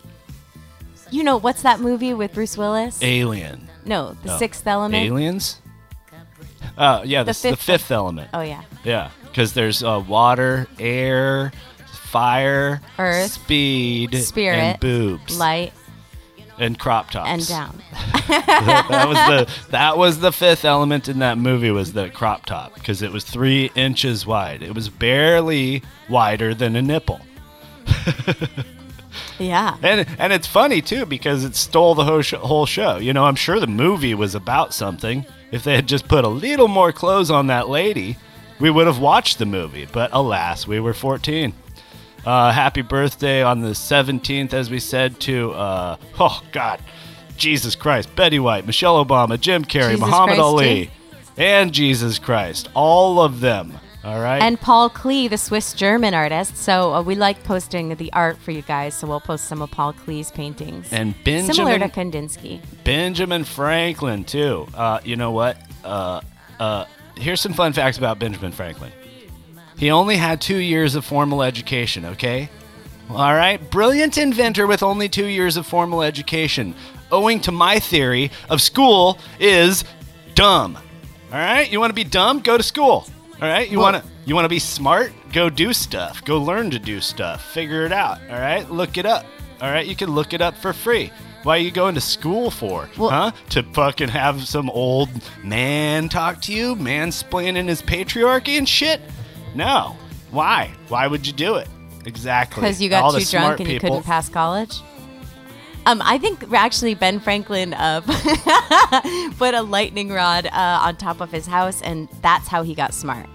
You know what's that movie with Bruce Willis? Alien. no, The Oh. Sixth Element. Aliens? Uh, yeah, the, The the, fifth- fifth element. Oh yeah. Yeah, because there's uh, water, air, fire, Earth, speed, Spirit, and boobs, light, and crop tops. and down. that, that was the that was the fifth element in that movie was the crop top because it was three inches wide. It was barely wider than a nipple. Yeah. And and it's funny too because it stole the whole, sh- whole show. You know, I'm sure the movie was about something. If they had just put a little more clothes on that lady, we would have watched the movie. But alas, we were 14. Uh, happy birthday on the 17th, as we said to uh, oh God, Jesus Christ, Betty White, Michelle Obama, Jim Carrey, Jesus Muhammad Christ, Ali, too. and Jesus Christ, all of them. All right. And Paul Klee, the Swiss German artist. So uh, we like posting the art for you guys. So we'll post some of Paul Klee's paintings. And Benjamin. Similar to Kandinsky. Benjamin Franklin too. Uh, you know what? Uh, uh, here's some fun facts about Benjamin Franklin. He only had two years of formal education. Okay. All right. Brilliant inventor with only two years of formal education. Owing to my theory of school is dumb. All right. You want to be dumb? Go to school. All right. You Well- want to you want to be smart? Go do stuff. Go learn to do stuff. Figure it out. All right. Look it up. All right. You can look it up for free. Why are you going to school for? huh? To fucking have some old man talk to you, mansplaining his patriarchy and shit? No. Why? Why would you do it? exactly. Because you got All too drunk and you people. couldn't pass college. Um, I think actually Ben Franklin uh, put a lightning rod uh, on top of his house, and that's how he got smart.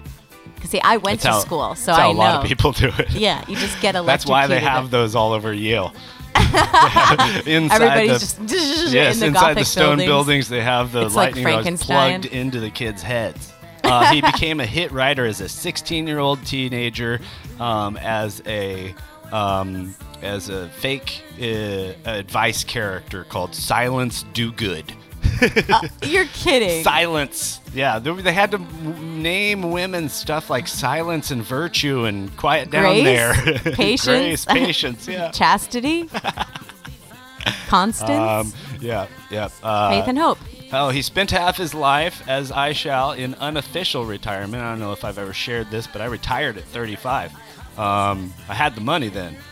Because see, I went That's to how- school, so I a know. lot of people do it. Yeah, you just get electrocuted. That's why they have those all over Yale. inside Everybody's the, just yes, in the inside the stone buildings. buildings. they have the It's like lightning rods plugged into the kids' heads. Uh, he became a hit writer as a 16-year-old teenager, um, as a um, as a fake uh, advice character called Silence Dogood. You're kidding. Silence. Yeah, they, they had to name women stuff like silence and virtue and quiet down Grace, there. patience, Grace, patience. Yeah. chastity, constance, Um, yeah, yeah. Uh, faith, and hope. Oh, he spent half his life, as I shall, in unofficial retirement. I don't know if I've ever shared this, but I retired at 35. Um, I had the money then.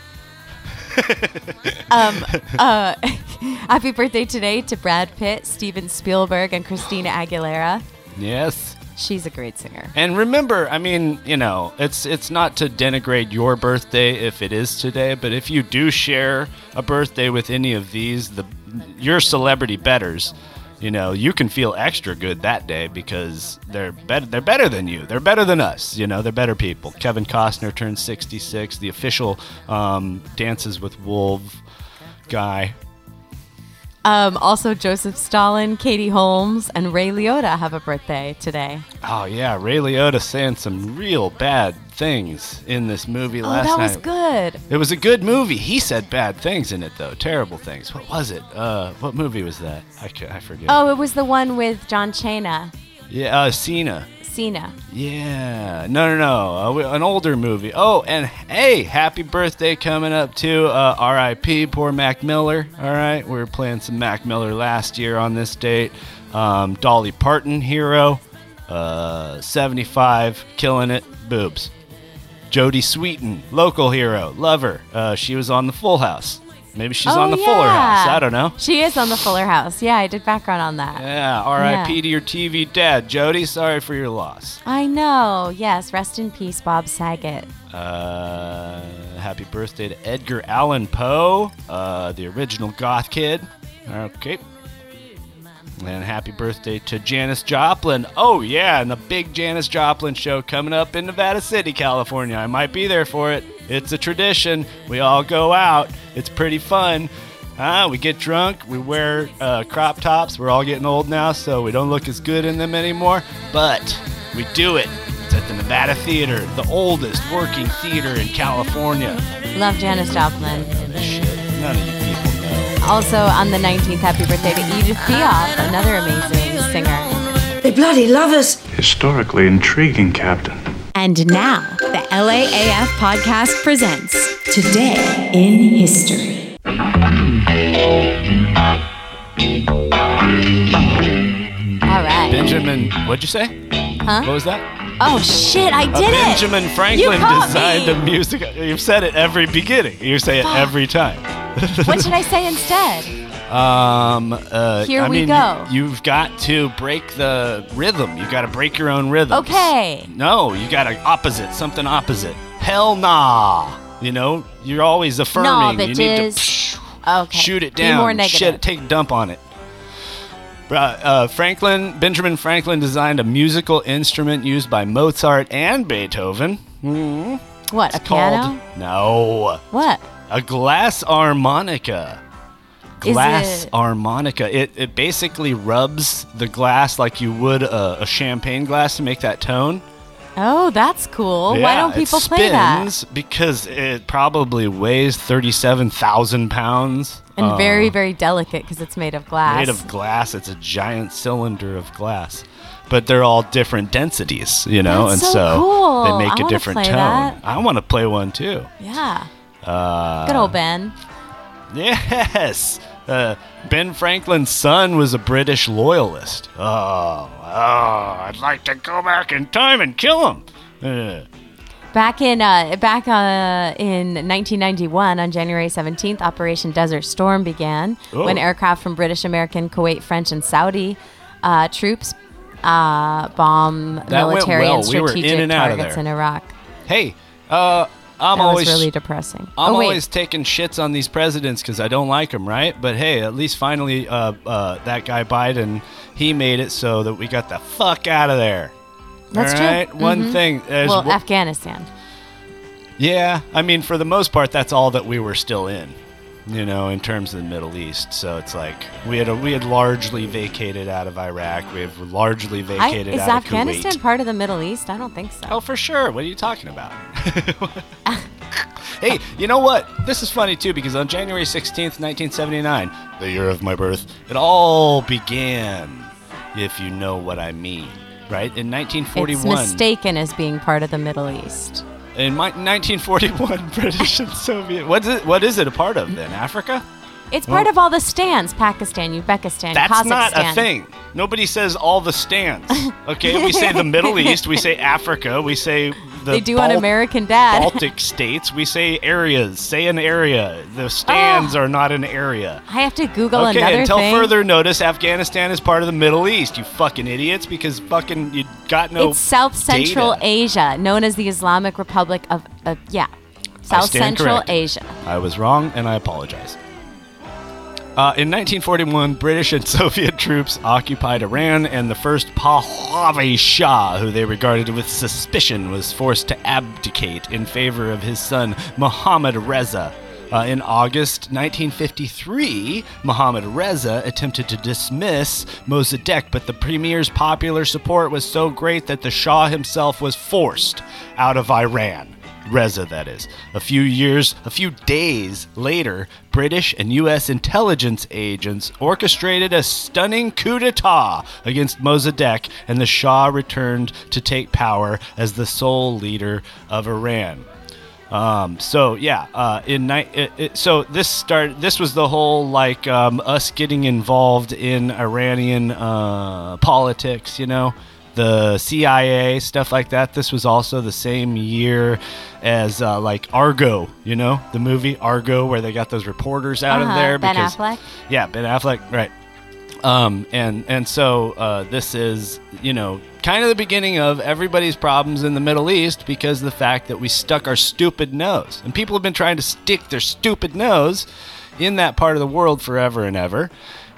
Um, uh, happy birthday today to Brad Pitt, Steven Spielberg, and Christina Aguilera. Yes. She's a great singer. And remember, I mean, you know, it's it's not to denigrate your birthday if it is today, but if you do share a birthday with any of these, the your celebrity betters, you know, you can feel extra good that day because they're better. They're better than you. They're better than us. You know, they're better people. Kevin Costner turned 66. The official um, Dances with Wolves guy. Um, also, Joseph Stalin, Katie Holmes, and Ray Liotta have a birthday today. Oh yeah, Ray Liotta saying some real bad things in this movie Oh, last night. that was good. It was a good movie. He said bad things in it though, terrible things. What was it? Uh, what movie was that? I, I forget. Oh, it was the one with John Chena, yeah, uh, Cena. Cena. Yeah, no, no, no, uh, an older movie. Oh, and hey, happy birthday coming up too. Uh, R.I.P. Poor Mac Miller. All right, we were playing some Mac Miller last year on this date. Um, Dolly Parton, hero. Uh, 75, killing it. Boobs. Jodie Sweetin, local hero, lover. Uh, she was on the Full House. Maybe she's Oh, on the Fuller House. I don't know. She is on the Fuller House. Yeah, I did background on that. Yeah, R.I.P. Yeah. to your TV dad, Jodie. Sorry for your loss. I know. Yes, rest in peace, Bob Saget. Uh, happy birthday to Edgar Allan Poe, uh, the original goth kid. Okay. And happy birthday to Janis Joplin. Oh, yeah, and the big Janis Joplin show coming up in Nevada City, California. I might be there for it. It's a tradition. We all go out, it's pretty fun. Ah, we get drunk, we wear uh, crop tops. We're all getting old now, so we don't look as good in them anymore. But we do it. It's at the Nevada Theater, the oldest working theater in California. Love Janis Joplin. None of you. Also on the 19th, happy birthday to Edith Piaf, another amazing singer. They bloody love us. Historically intriguing, Captain. And now, the LAAF podcast presents Today in History. All right. Benjamin, what'd you say? Huh? What was that? Oh shit, I did it. Benjamin Franklin caught designed me. a music. You've said it every beginning. You say it Fuck. every time. what should I say instead? Um. Uh, Here I we mean, go. You, have got to break the rhythm. You've got to break your own rhythm. Okay. No, you got to opposite something opposite. Hell nah. You know, you're always affirming. Nah, you need to bitches. Okay. shoot it Be down. more negative. Shit, take a dump on it. Uh, Franklin Benjamin Franklin designed a musical instrument used by Mozart and Beethoven. Hmm. What? A called piano? no What? a glass harmonica. Glass it- harmonica. It it basically rubs the glass like you would a, a champagne glass to make that tone. Oh, that's cool. Why don't people play that? Because it probably weighs thirty-seven thousand pounds. And Uh, very, very delicate because it's made of glass. made of glass. It's a giant cylinder of glass, but they're all different densities, you know, That's and so so cool. they I make a wanna different play tone. that. I want to play one too. yeah. Uh, Good old Ben. Yes. Uh, ben Franklin's son was a British loyalist. Oh, oh, I'd like to go back in time and kill him. Back in uh, back uh, in 1991, on January 17th, Operation Desert Storm began Oh. when aircraft from British, American, Kuwait, French, and Saudi uh, troops uh, bomb That military well. and We in strategic and targets in Iraq. hey, uh, I'm that always really depressing. I'm oh, always taking shits on these presidents because I don't like them, right? But hey, at least finally, uh, uh, that guy Biden, he made it so that we got the fuck out of there. That's All true. right? One Mhm. thing. is well, wh- Afghanistan. yeah, I mean, for the most part, that's all that we were still in. You know, in terms of the Middle East, so it's like we had a, we had largely vacated out of Iraq. We have largely I, vacated is out Afghanistan of Kuwait. part of the Middle East? I don't think so. Oh, for sure. What are you talking about? hey, you know what? This is funny too because on January 16th, 1979, the year of my birth, it all began, if you know what I mean. Right? In 1941. It's 1941. mistaken as being part of the Middle East. In my, 1941, British and Soviet. What's it? What is it a part of then? Africa? It's Well- part of all the stands: Pakistan, Uzbekistan, That's Kazakhstan. not a thing. Nobody says all the stands. Okay, we say the Middle East, we say Africa, we say the they do on American Dad. Baltic states, we say areas. Say an area. The stands are not an area. I have to Google okay, another until thing. further notice, Afghanistan is part of the Middle East. You fucking idiots, because fucking you got no. it's South Central data. Asia, known as the Islamic Republic of, uh, yeah, South Central corrected. Asia. I was wrong, and I apologize. Uh, in 1941, British and Soviet troops occupied Iran, and the first Pahlavi Shah, who they regarded with suspicion, was forced to abdicate in favor of his son Mohammad Reza. Uh, in August 1953, Mohammad Reza attempted to dismiss Mossadegh, but the premier's popular support was so great that the Shah himself was forced out of Iran. Reza, that is. A few years, a few days later, British and U.S. intelligence agents orchestrated a stunning coup d'etat against Mossadegh, and the Shah returned to take power as the sole leader of Iran. Um, so yeah, uh, in ni- it, it, so this started. This was the whole like um, us getting involved in Iranian uh, politics. You know, the CIA stuff like that. This was also the same year as uh, like Argo. You know, the movie Argo, where they got those reporters out Uh-huh, of there Ben because Affleck. yeah, Ben Affleck, right. Um, and and so uh, this is you know kind of the beginning of everybody's problems in the Middle East because of the fact that we stuck our stupid nose, and people have been trying to stick their stupid nose in that part of the world forever and ever,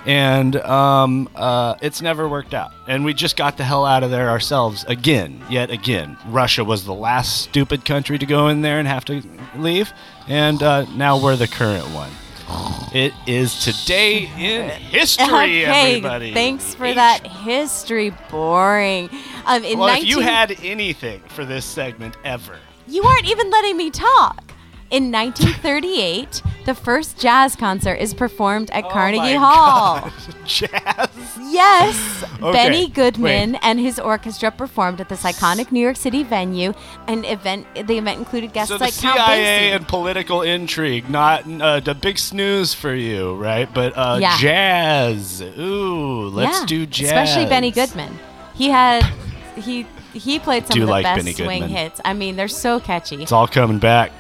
and um, uh, it's never worked out. And we just got the hell out of there ourselves again, yet again. Russia was the last stupid country to go in there and have to leave, and uh, now we're the current one. It is today in history, okay, everybody. thanks for that history. Boring. Um, in Well, 19- if you had anything for this segment ever, You aren't even letting me talk. In 1938, the first jazz concert is performed at Carnegie Oh my Hall. God. jazz. Yes, Okay, Benny Goodman wait. and his orchestra performed at this iconic New York City venue. An event, the event included guests So the like Count CIA Basie. and political intrigue, not uh, the big snooze for you, right? But uh, Yeah. jazz. Ooh, let's yeah, do jazz. especially Benny Goodman. He had he he played some Do of the like best swing hits. I mean, they're so catchy. It's all coming back.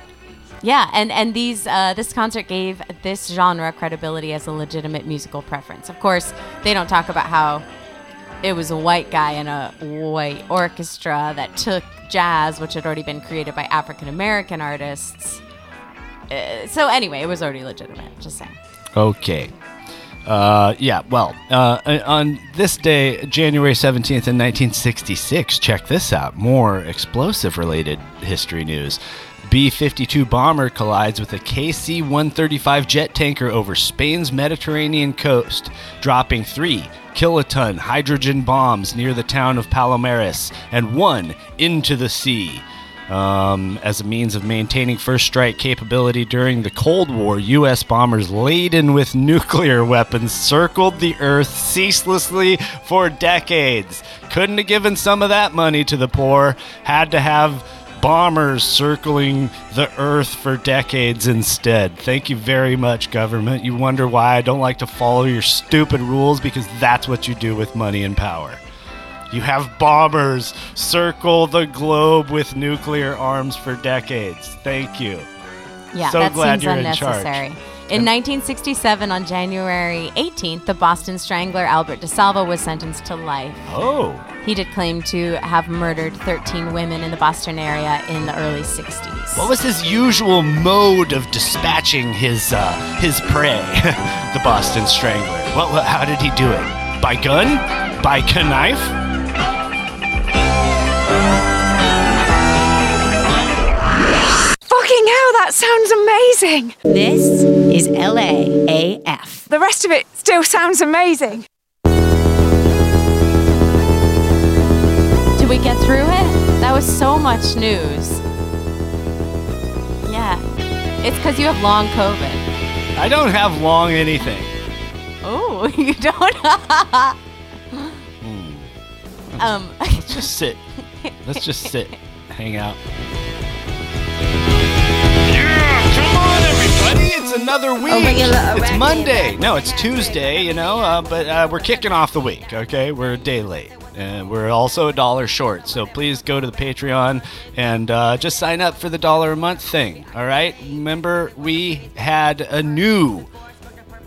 Yeah, and and these uh, this concert gave this genre credibility as a legitimate musical preference. Of course, they don't talk about how it was a white guy in a white orchestra that took jazz, which had already been created by African American artists. Uh, so anyway, it was already legitimate. Just saying. Okay. Uh, yeah, well, uh, on this day, January 17th, in 1966, check this out more explosive related history news. B 52 bomber collides with a KC 135 jet tanker over Spain's Mediterranean coast, dropping three kiloton hydrogen bombs near the town of Palomares and one into the sea. Um, as a means of maintaining first strike capability during the Cold War, U.S. bombers laden with nuclear weapons circled the Earth ceaselessly for decades. Couldn't have given some of that money to the poor, had to have bombers circling the Earth for decades instead. Thank you very much, government. You wonder why I don't like to follow your stupid rules because that's what you do with money and power. You have bombers circle the globe with nuclear arms for decades. Thank you. Yeah, so that glad seems you're in unnecessary. charge. In 1967, on January 18th, the Boston Strangler Albert DeSalvo was sentenced to life. Oh. He did claim to have murdered 13 women in the Boston area in the early 60s. What was his usual mode of dispatching his uh, his prey, the Boston Strangler? What? How did he do it? By gun? By knife? Hell, that sounds amazing! This is LAAF. The rest of it still sounds amazing. Did we get through it? That was so much news. Yeah. It's because you have long COVID. I don't have long anything. Oh, you don't? um. Let's just sit. Let's just sit. Hang out. It's another week. it's Monday. No, it's Tuesday. You know, uh, but uh, we're kicking off the week. Okay, we're a day late, and we're also a dollar short. So please go to the Patreon and uh, just sign up for the dollar a month thing. All right. Remember, we had a new.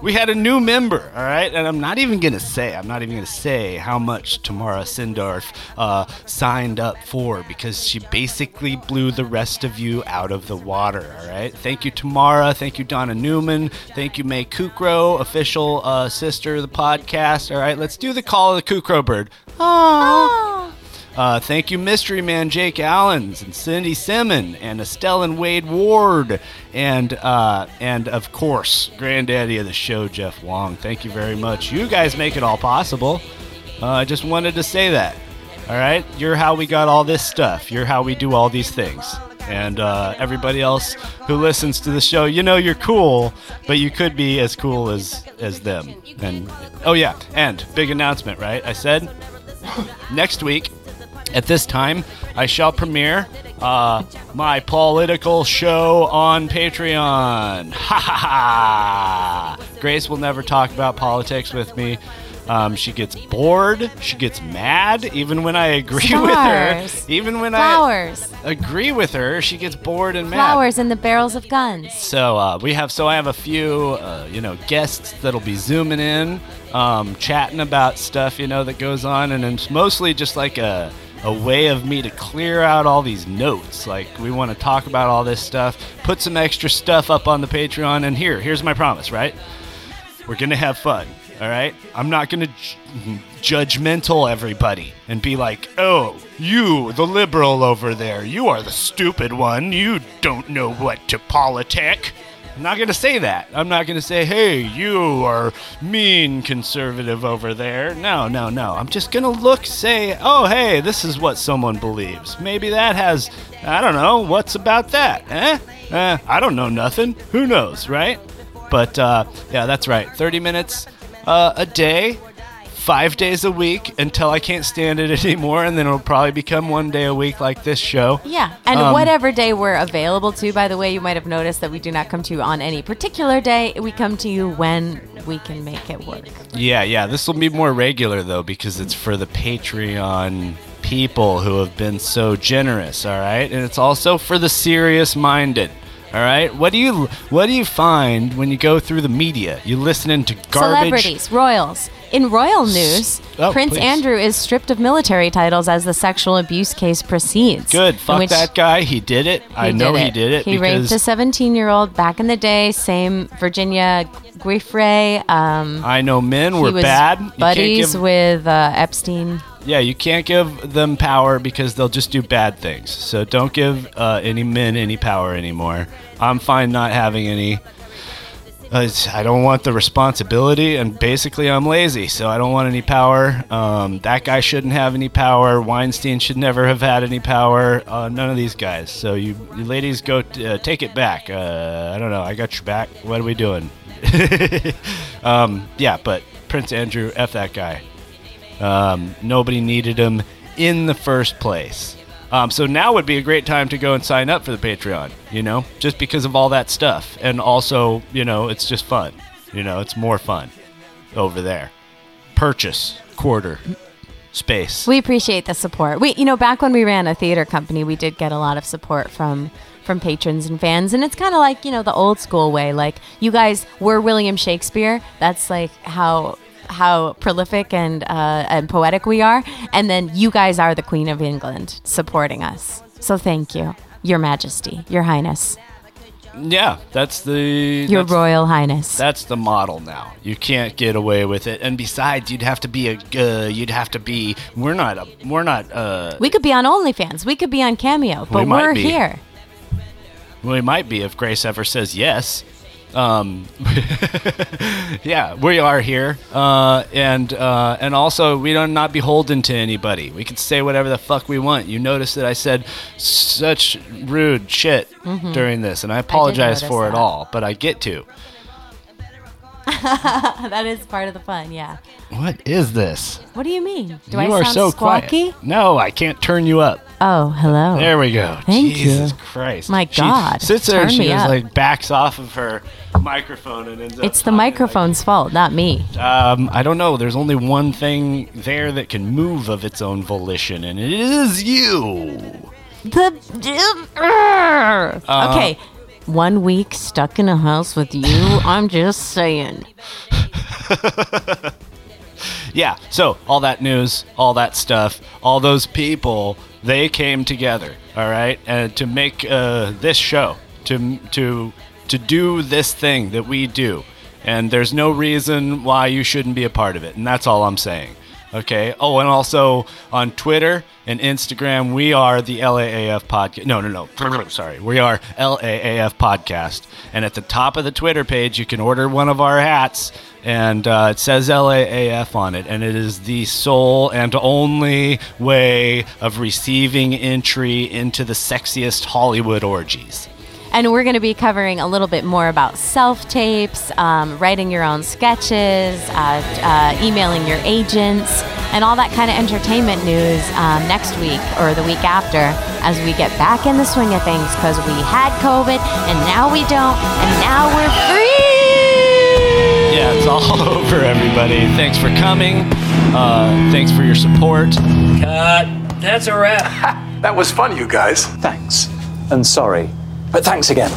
We had a new member, all right, and I'm not even gonna say, I'm not even gonna say how much Tamara Sindorf uh, signed up for because she basically blew the rest of you out of the water, all right. Thank you, Tamara. Thank you, Donna Newman. Thank you, May Kukro, official uh, sister of the podcast. All right, let's do the call of the Kukro bird. Oh. Uh, thank you, Mystery Man Jake Allens and Cindy Simon and Estelle and Wade Ward and uh, and of course, granddaddy of the show, Jeff Wong. Thank you very much. You guys make it all possible. Uh, I just wanted to say that. All right, you're how we got all this stuff. You're how we do all these things. And uh, everybody else who listens to the show, you know you're cool, but you could be as cool as as them. And oh yeah, and big announcement, right? I said next week at this time, I shall premiere uh, my political show on Patreon. Ha ha ha! Grace will never talk about politics with me. Um, she gets bored. She gets mad, even when I agree with her. Stars. Even when Flowers. I agree with her, she gets bored and mad. Flowers in the barrels of guns. So uh, we have so I have a few uh, you know guests that'll be zooming in, um, chatting about stuff you know that goes on, and it's mostly just like a a way of me to clear out all these notes. Like we want to talk about all this stuff, put some extra stuff up on the Patreon, and here here's my promise, right? We're gonna have fun. All right, I'm not gonna ju- judgmental everybody and be like, "Oh, you, the liberal over there, you are the stupid one. You don't know what to politic." I'm not gonna say that. I'm not gonna say, "Hey, you are mean conservative over there." No, no, no. I'm just gonna look, say, "Oh, hey, this is what someone believes. Maybe that has, I don't know, what's about that? Eh? Eh? I don't know nothing. Who knows, right?" But uh, yeah, that's right. 30 minutes uh, a day, five days a week until I can't stand it anymore, and then it'll probably become one day a week like this show. Yeah, and Um, whatever day we're available to, by the way, you might have noticed that we do not come to you on any particular day. We come to you when we can make it work. Yeah, yeah. This will be more regular though because it's for the Patreon people who have been so generous. All right, and it's also for the serious-minded. All right. What do you What do you find when you go through the media? You listening to garbage. Celebrities, royals. In royal news, Oh, Prince please. Andrew is stripped of military titles as the sexual abuse case proceeds. Good. Fuck which that guy. He did it. I he know did he did it He raped a 17 year old back in the day. Same Virginia Giuffre. Um, I know men he were bad. You buddies give- with uh, Epstein. Yeah, you can't give them power because they'll just do bad things. So don't give uh, any men any power anymore. I'm fine not having any. Uh, I don't want the responsibility, and basically, I'm lazy, so I don't want any power. Um, that guy shouldn't have any power. Weinstein should never have had any power. Uh, none of these guys. So you, you ladies, go t- uh, take it back. Uh, I don't know. I got your back. What are we doing? um, yeah, but Prince Andrew, f that guy. Um, nobody needed him in the first place. Um, so now would be a great time to go and sign up for the Patreon, you know, just because of all that stuff. And also, you know, it's just fun. You know, it's more fun over there. Purchase quarter space. We appreciate the support. We, you know, back when we ran a theater company, we did get a lot of support from from patrons and fans. And it's kind of like, you know, the old school way. Like, you guys were William Shakespeare. That's like how how prolific and uh, and poetic we are, and then you guys are the Queen of England supporting us. So thank you, Your Majesty, Your Highness. Yeah, that's the Your that's, Royal Highness. That's the model now. You can't get away with it. And besides, you'd have to be a uh, you'd have to be. We're not a. We're not. Uh, we could be on OnlyFans. We could be on Cameo, but we are here. We might be if Grace ever says yes. Um, yeah, we are here, uh, and uh, and also we are not beholden to anybody. We can say whatever the fuck we want. You notice that I said such rude shit Mhm. during this, and I apologize notice for it all, but I get to. that is part of the fun. Yeah. What is this? What do you mean? Do you I are sound so squawky? quiet. No, I can't turn you up. Oh, hello. There we go. Thank Jesus you. Christ. My She God. sits there and Turn she me just up. like backs off of her microphone and ends up. It's the microphone's fault, not me. Um, I don't know. There's only one thing there that can move of its own volition, and it is you. The Uh, okay. One week stuck in a house with you. I'm just saying. Yeah. So all that news, all that stuff, all those people, they came together. All right, and to make uh, this show, to to to do this thing that we do, and there's no reason why you shouldn't be a part of it, and that's all I'm saying. Okay. Oh, and also on Twitter and Instagram, we are the LAAF podcast. No, no, no. Sorry. We are LAAF podcast. And at the top of the Twitter page, you can order one of our hats, and uh, it says LAAF on it. And it is the sole and only way of receiving entry into the sexiest Hollywood orgies. And we're going to be covering a little bit more about self tapes, um, writing your own sketches, uh, uh, emailing your agents, and all that kind of entertainment news um, next week or the week after as we get back in the swing of things because we had COVID and now we don't, and now we're free. Yeah, it's all over, everybody. Thanks for coming. Uh, thanks for your support. Cut. That's a wrap. That was fun, you guys. Thanks. And sorry. But thanks again.